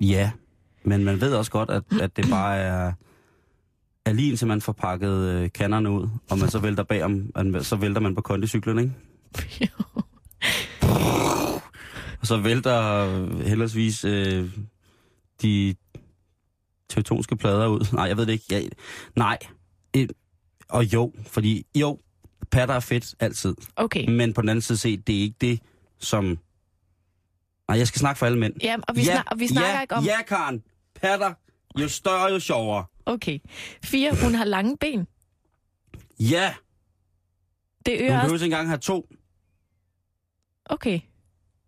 S5: ja. Men man ved også godt, at, at det bare er, er lige indtil man får pakket øh, kanderne ud, og man så vælter bagom, så vælter man på kondicyklen, ikke? Og så vælter øh, heldigvis øh, de teutoniske plader ud. Nej, jeg ved det ikke. Jeg, nej. Øh, og jo, fordi jo, patter er fedt altid.
S6: Okay.
S5: Men på den anden side set, det er ikke det, som... Nej, jeg skal snakke for alle mænd.
S6: Ja, og vi, ja, snak, og vi snakker
S5: ja,
S6: ikke om...
S5: Ja, Karen. Patter. Jo større, jo sjovere.
S6: Okay. 4. Hun har lange ben.
S5: Ja,
S6: Det
S5: hun
S6: øger
S5: behøver
S6: også...
S5: ikke engang have to.
S6: Okay.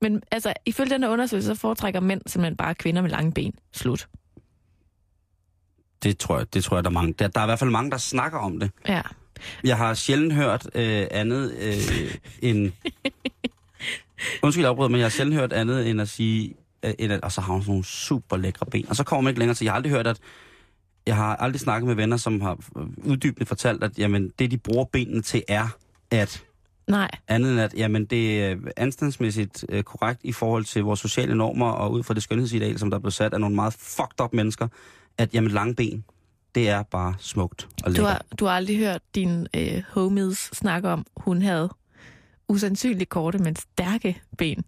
S6: Men altså, ifølge den her undersøgelse, så foretrækker mænd simpelthen bare kvinder med lange ben. Slut.
S5: Det tror jeg, det tror jeg der er mange. Der, der er i hvert fald mange, der snakker om det.
S6: Ja.
S5: Jeg har sjældent hørt øh, andet øh, end... Undskyld jeg afbryder, men jeg har sjældent hørt andet end at sige, øh, at, og så har hun sådan nogle super lækre ben. Og så kommer man ikke længere til, jeg har aldrig hørt, at jeg har aldrig snakket med venner, som har uddybende fortalt, at jamen, det, de bruger benene til, er at
S6: Nej.
S5: andet end at jamen, det er anstandsmæssigt øh, korrekt i forhold til vores sociale normer og ud fra det skønhedsideal, som der blev sat af nogle meget fucked up mennesker, at jamen, lange ben, det er bare smukt og
S6: Du
S5: lækkert.
S6: har, du har aldrig hørt din øh, homies snakke om, hun havde usandsynligt korte, men stærke ben.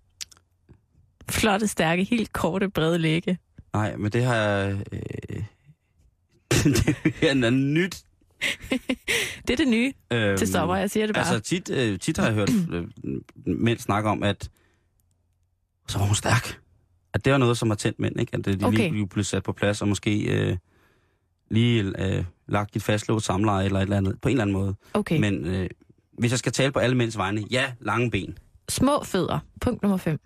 S6: Flotte, stærke, helt korte, brede lægge.
S5: Nej, men det har jeg... Øh, det er nyt.
S6: Det er det nye
S5: Øhm,
S6: til sommer, jeg siger det bare.
S5: Altså tit, øh, tit har jeg hørt øh, mænd snakke om, at så var hun stærk. At det var noget, som har tændt mænd, ikke? At de
S6: Okay.
S5: lige blev sat på plads, og måske øh, lige øh, lagt et fastlåst samleje eller et eller andet, på en eller anden måde.
S6: okay.
S5: Men øh, hvis jeg skal tale på alle mænds vegne, ja, lange ben.
S6: Små fødder. Punkt nummer 5.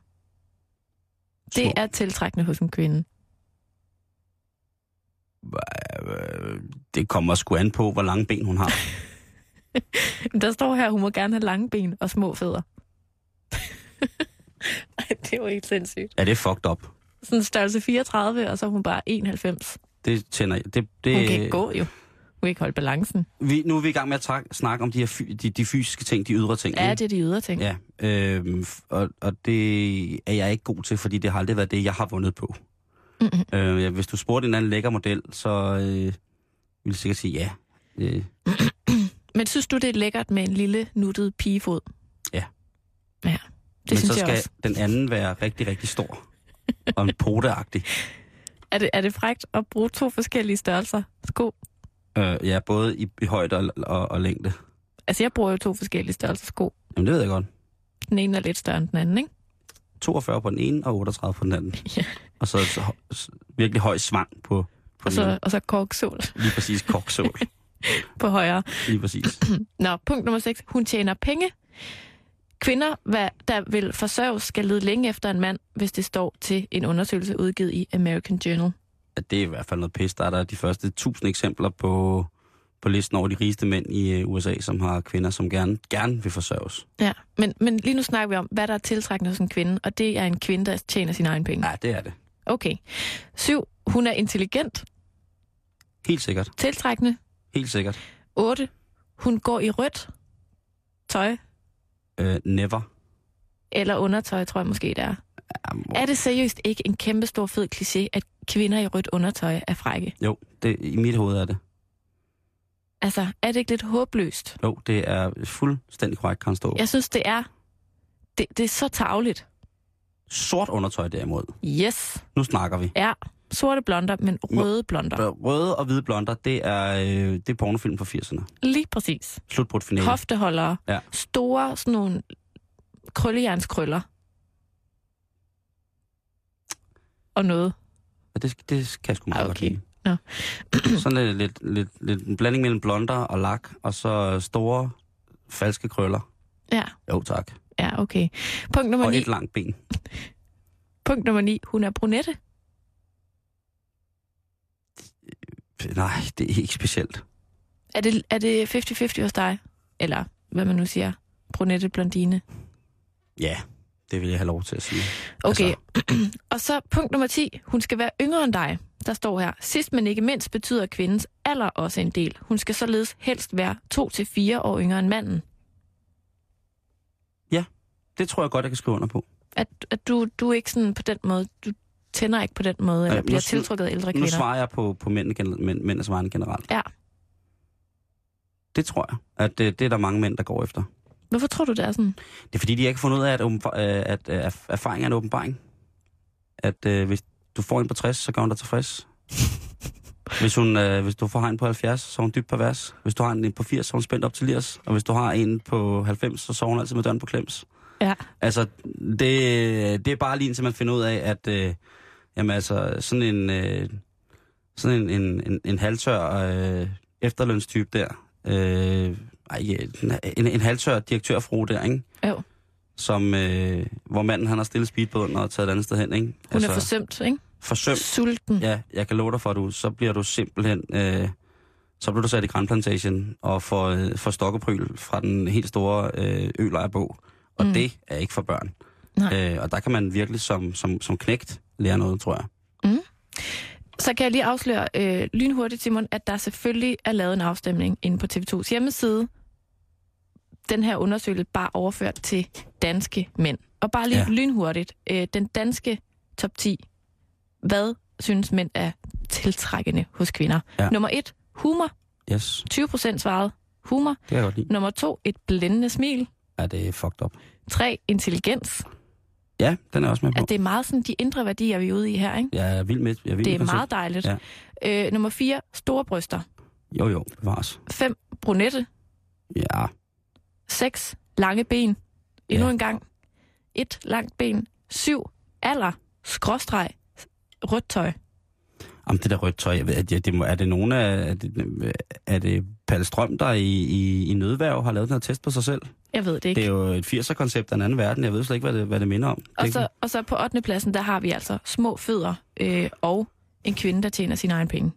S6: Det
S5: Små.
S6: er tiltrækkende hos en kvinde.
S5: Øh, det kommer sgu an på, hvor lange ben hun har.
S6: Der står her, at hun må gerne have lange ben og små fødder. Ej, det er jo helt sindssygt.
S5: Er det fucked up?
S6: Sådan størrelse 34, og så er hun bare 91.
S5: Det tænder jeg. Det, det,
S6: Hun kan ikke gå jo. Kunne ikke holde balancen.
S5: Vi, nu er vi i gang med at trak, snakke om de, her fy, de, de fysiske ting, de ydre ting.
S6: Ja,
S5: ikke?
S6: det er de ydre ting.
S5: Ja, f- og, og det er jeg ikke god til, fordi det har aldrig været det, jeg har vundet på.
S6: Mm-hmm.
S5: Øh, ja, hvis du spurgte en anden lækker model, så øh, ville jeg sikkert sige ja. Øh,
S6: Men synes du, det er lækkert med en lille nuttet pigefod?
S5: Ja.
S6: Ja, det
S5: men
S6: synes
S5: så
S6: jeg
S5: skal
S6: også.
S5: den anden være rigtig, rigtig stor. og en poteagtig.
S6: Er det, er det frægt at bruge to forskellige størrelser sko?
S5: Øh, ja, både i, i højde og, og, og længde.
S6: Altså, jeg bruger jo to forskellige størrelser sko.
S5: Jamen, det ved jeg godt.
S6: Den ene er lidt større end den anden, ikke?
S5: 42 på den ene og 38 på den anden.
S6: Ja.
S5: Og så, så virkelig høj svang på, på
S6: Og
S5: den
S6: så,
S5: ene.
S6: og så korksål
S5: Lige præcis koksål.
S6: på højre.
S5: Lige præcis.
S6: Nå, punkt nummer 6. Hun tjener penge. Kvinder, hvad, der vil forsørges, skal lede længe efter en mand, hvis det står til en undersøgelse udgivet i American Journal.
S5: At det er i hvert fald noget pis. Der er der de første tusind eksempler på, på listen over de rigeste mænd i øh, USA, som har kvinder, som gerne, gerne vil forsørges.
S6: Ja, men, men lige nu snakker vi om, hvad der er tiltrækkende hos en kvinde, og det er en kvinde, der tjener sin egen penge.
S5: Ja, det er det.
S6: Okay. 7. Hun er intelligent,
S5: Helt sikkert.
S6: tiltrækkende.
S5: Helt sikkert.
S6: 8. Hun går i rødt tøj,
S5: Øh, never.
S6: eller undertøj, tror jeg måske det er.
S5: Ja, hvor-
S6: Er det seriøst ikke en kæmpe stor fed kliché, at kvinder i rødt undertøj er frække?
S5: Jo, det, i mit hoved er det.
S6: Altså, er det ikke lidt håbløst?
S5: Jo, det er fuldstændig korrekt, kan stå.
S6: Jeg synes, det er, det, det er så tavligt.
S5: Sort undertøj derimod.
S6: Yes,
S5: Nu snakker vi.
S6: ja. Sorte blonder, men røde blonder.
S5: Røde og hvide blonder, det er, øh, det er pornofilm fra 80'erne.
S6: Lige præcis.
S5: Slutbrudt finale.
S6: Hofteholdere.
S5: Ja.
S6: Store, sådan nogle krøllejernskrøller. Og noget.
S5: Ja, det, det kan jeg sgu meget
S6: Ah,
S5: godt
S6: okay.
S5: lide.
S6: Nå.
S5: Sådan lidt, lidt, lidt, lidt en blanding mellem blonder og lak, og så store, falske krøller.
S6: Ja,
S5: Jo, tak.
S6: ja, okay. Punkt nummer
S5: Og
S6: 9.
S5: et langt ben.
S6: Punkt nummer 9. Hun er brunette.
S5: Nej, det er ikke specielt.
S6: Er det, er det 50-50 hos dig? Eller hvad man nu siger. Brunette, blondine.
S5: Ja, det vil jeg have lov til at sige.
S6: Okay.
S5: Altså,
S6: Og så punkt nummer 10. Hun skal være yngre end dig. Der står her. Sidst men ikke mindst betyder kvindens alder også en del. Hun skal således helst være 2-4 år yngre end manden.
S5: det tror jeg godt, jeg kan skrive under på.
S6: At, at du, du er ikke sådan på den måde, du tænder ikke på den måde, eller
S5: nu
S6: bliver tiltrukket af ældre
S5: Nu
S6: kvinder.
S5: svarer jeg på, på mænd, mænd, mændenes vegne generelt.
S6: Ja.
S5: Det tror jeg, at det, det er der mange mænd, der går efter.
S6: Hvorfor tror du, det er sådan?
S5: Det er fordi, de har ikke fundet ud af, at, åbenba- øh, at, at erfaring er en åbenbaring. At øh, hvis du får en på 60, så gør hun dig tilfreds. Hvis, hun, øh, hvis du får en på 70, så er hun dybt pervers. Hvis du har en på 80, så er hun spændt op til lirs. Og hvis du har en på 90, så sover hun altid med døren på klems.
S6: Ja.
S5: Altså, det, det er bare lige indtil man finder ud af, at øh, jamen, altså, sådan en, øh, sådan en, en, en, en halvtør øh, efterlønstype der, øh, ej, en, en halvtør direktørfru der, ikke?
S6: Jo.
S5: Som, øh, hvor manden han har stillet speedbåden og taget et andet sted hen, ikke?
S6: Hun er forsømt, ikke?
S5: forsømt.
S6: Sulten.
S5: Ja, jeg kan love dig for, at du, så bliver du simpelthen, øh, så bliver du sat i grænplantagen og får, øh, får stokkepryl fra den helt store øh, ølejrbog. Og
S6: Mm.
S5: mm. det er ikke for børn.
S6: Nej.
S5: Øh, og der kan man virkelig som, som, som knægt lære noget, tror jeg.
S6: Så kan jeg lige afsløre øh, lynhurtigt, Simon, at der selvfølgelig er lavet en afstemning inde på TV2's hjemmeside. Den her undersøgelse bare overført til danske mænd. Og bare lige ja.
S5: Ja.
S6: lynhurtigt. Øh, den danske top 10. Hvad synes mænd er tiltrækkende hos kvinder?
S5: Ja.
S6: Nummer 1. Humor.
S5: Yes,
S6: 20 procent svarede humor.
S5: det jeg godt lide.
S6: Nummer 2. Et blændende smil.
S5: Ja, det er fucked up.
S6: 3. Intelligens.
S5: Ja, den er også med på.
S6: At det er meget sådan de indre værdier, vi er ude i her, ikke?
S5: Jeg er vild med. Jeg er vild
S6: Det er
S5: med
S6: meget dejligt.
S5: Ja.
S6: Øh, nummer 4. Store bryster.
S5: Jo, jo, bevares.
S6: 5. Brunette.
S5: Ja,
S6: 6. Lange ben. Endnu
S5: Ja.
S6: en gang. 1. Langt ben. 7. Alder. Skråstreg. Rødt tøj.
S5: Om det der rødt tøj, jeg ved, at det, er det nogen af, er det, er det Palle Strøm, der i, i, i nødværv har lavet den her test på sig selv?
S6: Jeg ved det ikke.
S5: Det er jo et 80'er-koncept af en anden verden. Jeg ved slet ikke, hvad det, hvad det minder om.
S6: og,
S5: er
S6: så, og så på 8. pladsen, der har vi altså små fødder øh, og en kvinde, der tjener sin egen penge.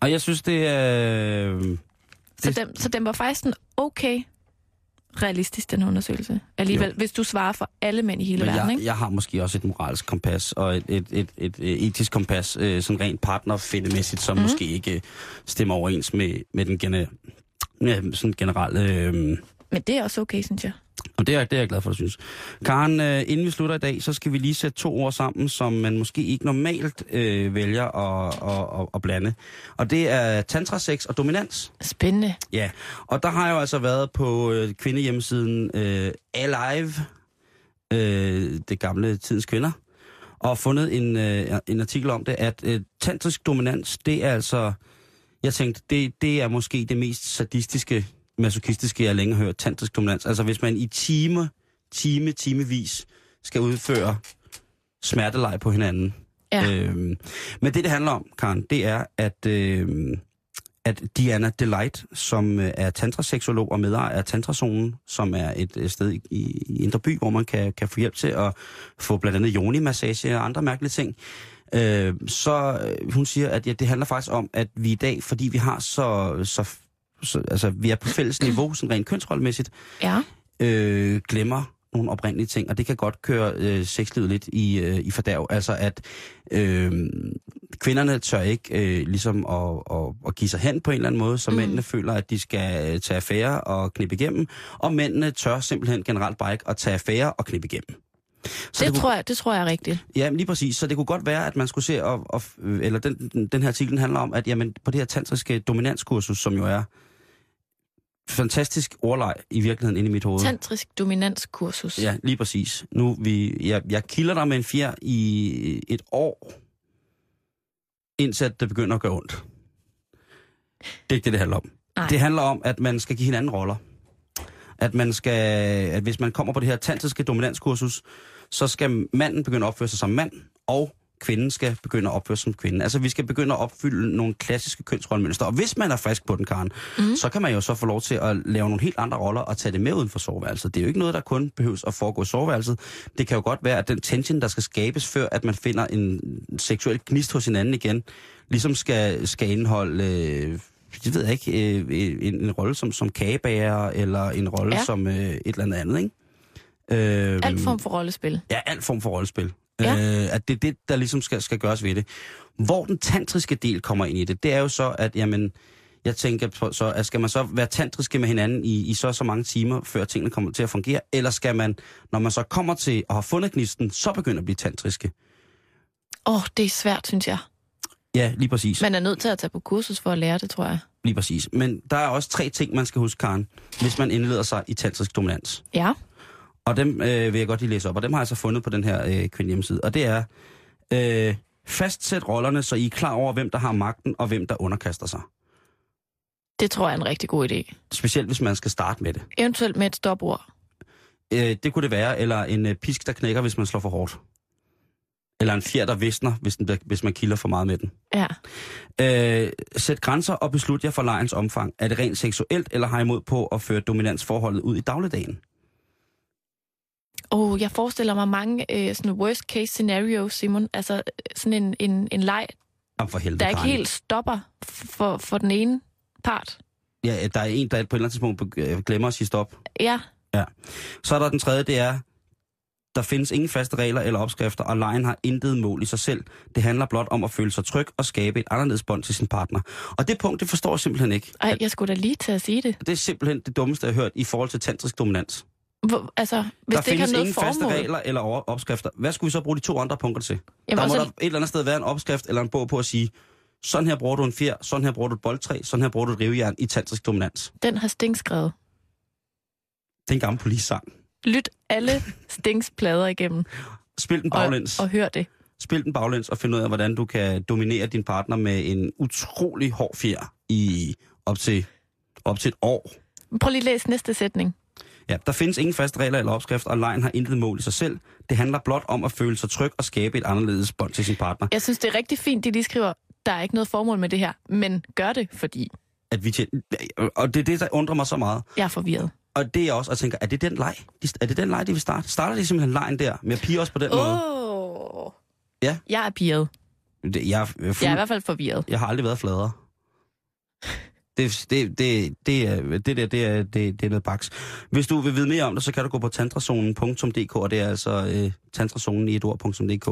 S5: Og jeg synes, det er... Øh,
S6: Så,
S5: Det-
S6: dem, så den var faktisk sådan okay realistisk, den undersøgelse. Alligevel,
S5: Jo.
S6: hvis du svarer for alle mænd i hele
S5: Men
S6: verden,
S5: jeg,
S6: ikke?
S5: jeg har måske også et moralsk kompas og et, et, et, et, et etisk kompas, øh, sådan rent partnerfindemæssigt, som mm. måske ikke øh, stemmer overens med, med den gene, ja, sådan generelle... Øh,
S6: Men det er også okay, synes jeg.
S5: og det er, det er jeg glad for, at du synes. Karen, øh, inden vi slutter i dag, så skal vi lige sætte to ord sammen, som man måske ikke normalt øh, vælger at, at, at, at blande. Og det er tantrasex og dominans.
S6: Spændende.
S5: Ja, og der har jeg jo altså været på øh, kvindehjemmesiden øh, Alive, øh, det gamle tidens kvinder, og fundet en, øh, en artikel om det, at øh, tantrisk dominans, det er altså, jeg tænkte, det, det er måske det mest sadistiske, masochistiske, jeg længe har hørt, tantrisk dominans. Altså hvis man i time, time, timevis skal udføre smerteleg på hinanden.
S6: Ja.
S5: Øhm, men det, det handler om, Karen, det er, at, øh, at Diana Delight, som øh, er tantraseksolog og medejer af Tantrazonen, som er et øh, sted i, i Indre By, hvor man kan, kan få hjælp til at få blandt andet yoni-massage og andre mærkelige ting, øh, så øh, hun siger, at ja, det handler faktisk om, at vi i dag, fordi vi har så, så, så altså vi er på fælles niveau, sådan rent kønsrollemæssigt,
S6: Ja.
S5: øh, glemmer nogle oprindelige ting, og det kan godt køre øh, sexlivet lidt i, øh, i fordærv. Altså at øh, kvinderne tør ikke øh, ligesom at, at, at give sig hen på en eller anden måde, så mm. mændene føler, at de skal øh, tage affære og knippe igennem, og mændene tør simpelthen generelt bare ikke at tage affære og knippe igennem. Så
S6: Det,
S5: kunne-
S6: tror jeg, det tror jeg er rigtigt.
S5: Ja, lige præcis. Så det kunne godt være, at man skulle se, og, og, eller den, den- den her artikel handler om, at jamen, på det her tantriske dominanskursus, som jo er fantastisk ordleg i virkeligheden inde i mit hoved.
S6: Tantrisk dominanskursus.
S5: Ja, lige præcis. Nu vi, jeg, jeg kilder dig med en fjer i et år, indtil det begynder at gøre ondt. Det er ikke det, det handler om.
S6: Nej.
S5: Det handler om, at man skal give hinanden roller. At man skal, at hvis man kommer på det her tantriske dominanskursus, så skal manden begynde at opføre sig som mand, og kvinden skal begynde at opføre sig som kvinde. Altså, vi skal begynde at opfylde nogle klassiske kønsrollemønstre. Og hvis man er frisk på den, Karen, mm. så kan man jo så få lov til at lave nogle helt andre roller og tage det med uden for soveværelset. Det er jo ikke noget, der kun behøves at foregå i soveværelset. Det kan jo godt være, at den tension, der skal skabes, før at man finder en seksuel gnist hos hinanden igen, ligesom skal, skal indeholde... Øh, det ved jeg ikke, øh, en, en rolle som, som kagebager, eller en rolle
S6: ja.
S5: som øh, et eller andet andet, ikke? Øh,
S6: Alt form for rollespil.
S5: Ja, alt form for rollespil.
S6: Ja.
S5: Øh, at det er det, der ligesom skal, skal gøres ved det. Hvor den tantriske del kommer ind i det, det er jo så, at jamen, jeg tænker på, så, at skal man så være tantriske med hinanden i, i så så mange timer, før tingene kommer til at fungere, eller skal man, når man så kommer til at have fundet gnisten, så begynde at blive tantriske?
S6: Åh, oh, det er svært, synes jeg.
S5: Ja, lige præcis.
S6: Man er nødt til at tage på kursus for at lære det, tror jeg.
S5: Lige præcis. Men der er også tre ting, man skal huske, Karen, hvis man indleder sig i tantrisk dominans.
S6: Ja.
S5: Og dem øh, vil jeg godt lige læse op, og dem har jeg så fundet på den her øh, kvindehjemmeside. Og det er, øh, fastsæt rollerne, så I er klar over, hvem der har magten, og hvem der underkaster sig.
S6: Det tror jeg er en rigtig god idé.
S5: Specielt hvis man skal starte med det.
S6: Eventuelt med et stopord.
S5: Øh, det kunne det være, eller en øh, pisk, der knækker, hvis man slår for hårdt. Eller en fjer, der visner, hvis, den, hvis man kilder for meget med den.
S6: Ja.
S5: Øh, sæt grænser og beslut jer for lejens omfang. Er det rent seksuelt, eller har I imod på at føre dominansforholdet ud i dagligdagen?
S6: Oh, jeg forestiller mig mange øh, sådan worst case scenarios, Simon. Altså øh, sådan en, en, en leg,
S5: Jamen for helvede,
S6: der ikke helt stopper for, for den ene part.
S5: Ja, der er en, der på et eller andet tidspunkt øh, glemmer at sige stop.
S6: Ja,
S5: Så er der den tredje, det er, der findes ingen faste regler eller opskrifter, og lejen har intet mål i sig selv. Det handler blot om at føle sig tryg og skabe et anderledes bånd til sin partner. Og det punkt, det forstår jeg simpelthen ikke.
S6: Ej, jeg skulle da lige til at sige det.
S5: Det er simpelthen det dummeste, jeg har hørt i forhold til tantrisk dominans.
S6: Hvor, altså, hvis
S5: der
S6: det ikke har
S5: findes ingen
S6: formål.
S5: faste regler eller opskrifter. Hvad skulle vi så bruge de to andre punkter til?
S6: Jamen,
S5: der må
S6: også,
S5: der et eller andet sted være en opskrift eller en bog på at sige, sådan her bruger du en fjer, sådan her bruger du et boldtræ, sådan her bruger du et rivejern i tantrisk dominans.
S6: Den har Sting skrevet.
S5: Det er en gammel polissang.
S6: Lyt alle Stings plader igennem
S5: Spil den
S6: og,
S5: baglæns.
S6: og hør det.
S5: Spil den baglæns og find ud af, hvordan du kan dominere din partner med en utrolig hård fjer i op til, op til et år.
S6: Prøv lige at læse næste sætning.
S5: Ja, der findes ingen faste regler eller opskrifter, og lejen har intet mål i sig selv. Det handler blot om at føle sig tryg og skabe et anderledes bånd til sin partner.
S6: Jeg synes, det er rigtig fint, de lige skriver, der er ikke noget formål med det her, men gør det, fordi
S5: At vi tjener, og det er det, der undrer mig så meget.
S6: jeg er forvirret.
S5: Og det er også, at jeg tænker, er det den leg? Er det den leg, de vil starte? Starter de simpelthen lejen der, med at pige os på den måde?
S6: Oh.
S5: Ja.
S6: Jeg er pirret.
S5: Det, jeg, er fuld,
S6: Jeg er i hvert fald forvirret.
S5: jeg har aldrig været fladere. Det, det, det, det, er, det der, det er, det, det er noget baks. Hvis du vil vide mere om det, så kan du gå på tantrazonen.dk, og det er altså øh, tantrazonen i et ord.dk.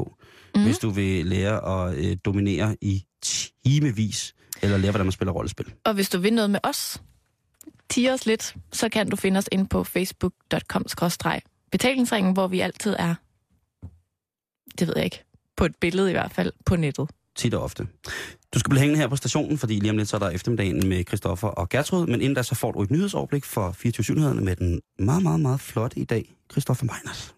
S5: Mm. Hvis du vil lære at øh, dominere i timevis, eller lære, hvordan man spiller rollespil.
S6: Og hvis du vil noget med os, tige os lidt, så kan du finde os ind på facebook.com-betalingsringen, hvor vi altid er, det ved jeg ikke, på et billede i hvert fald, på nettet.
S5: Tit og ofte. Du skal blive hængende her på stationen, fordi lige om lidt så er der eftermiddagen med Christoffer og Gertrud, men inden da så får du et nyhedsoverblik for 24 med den meget, meget, meget flotte i dag, Christoffer Meiners.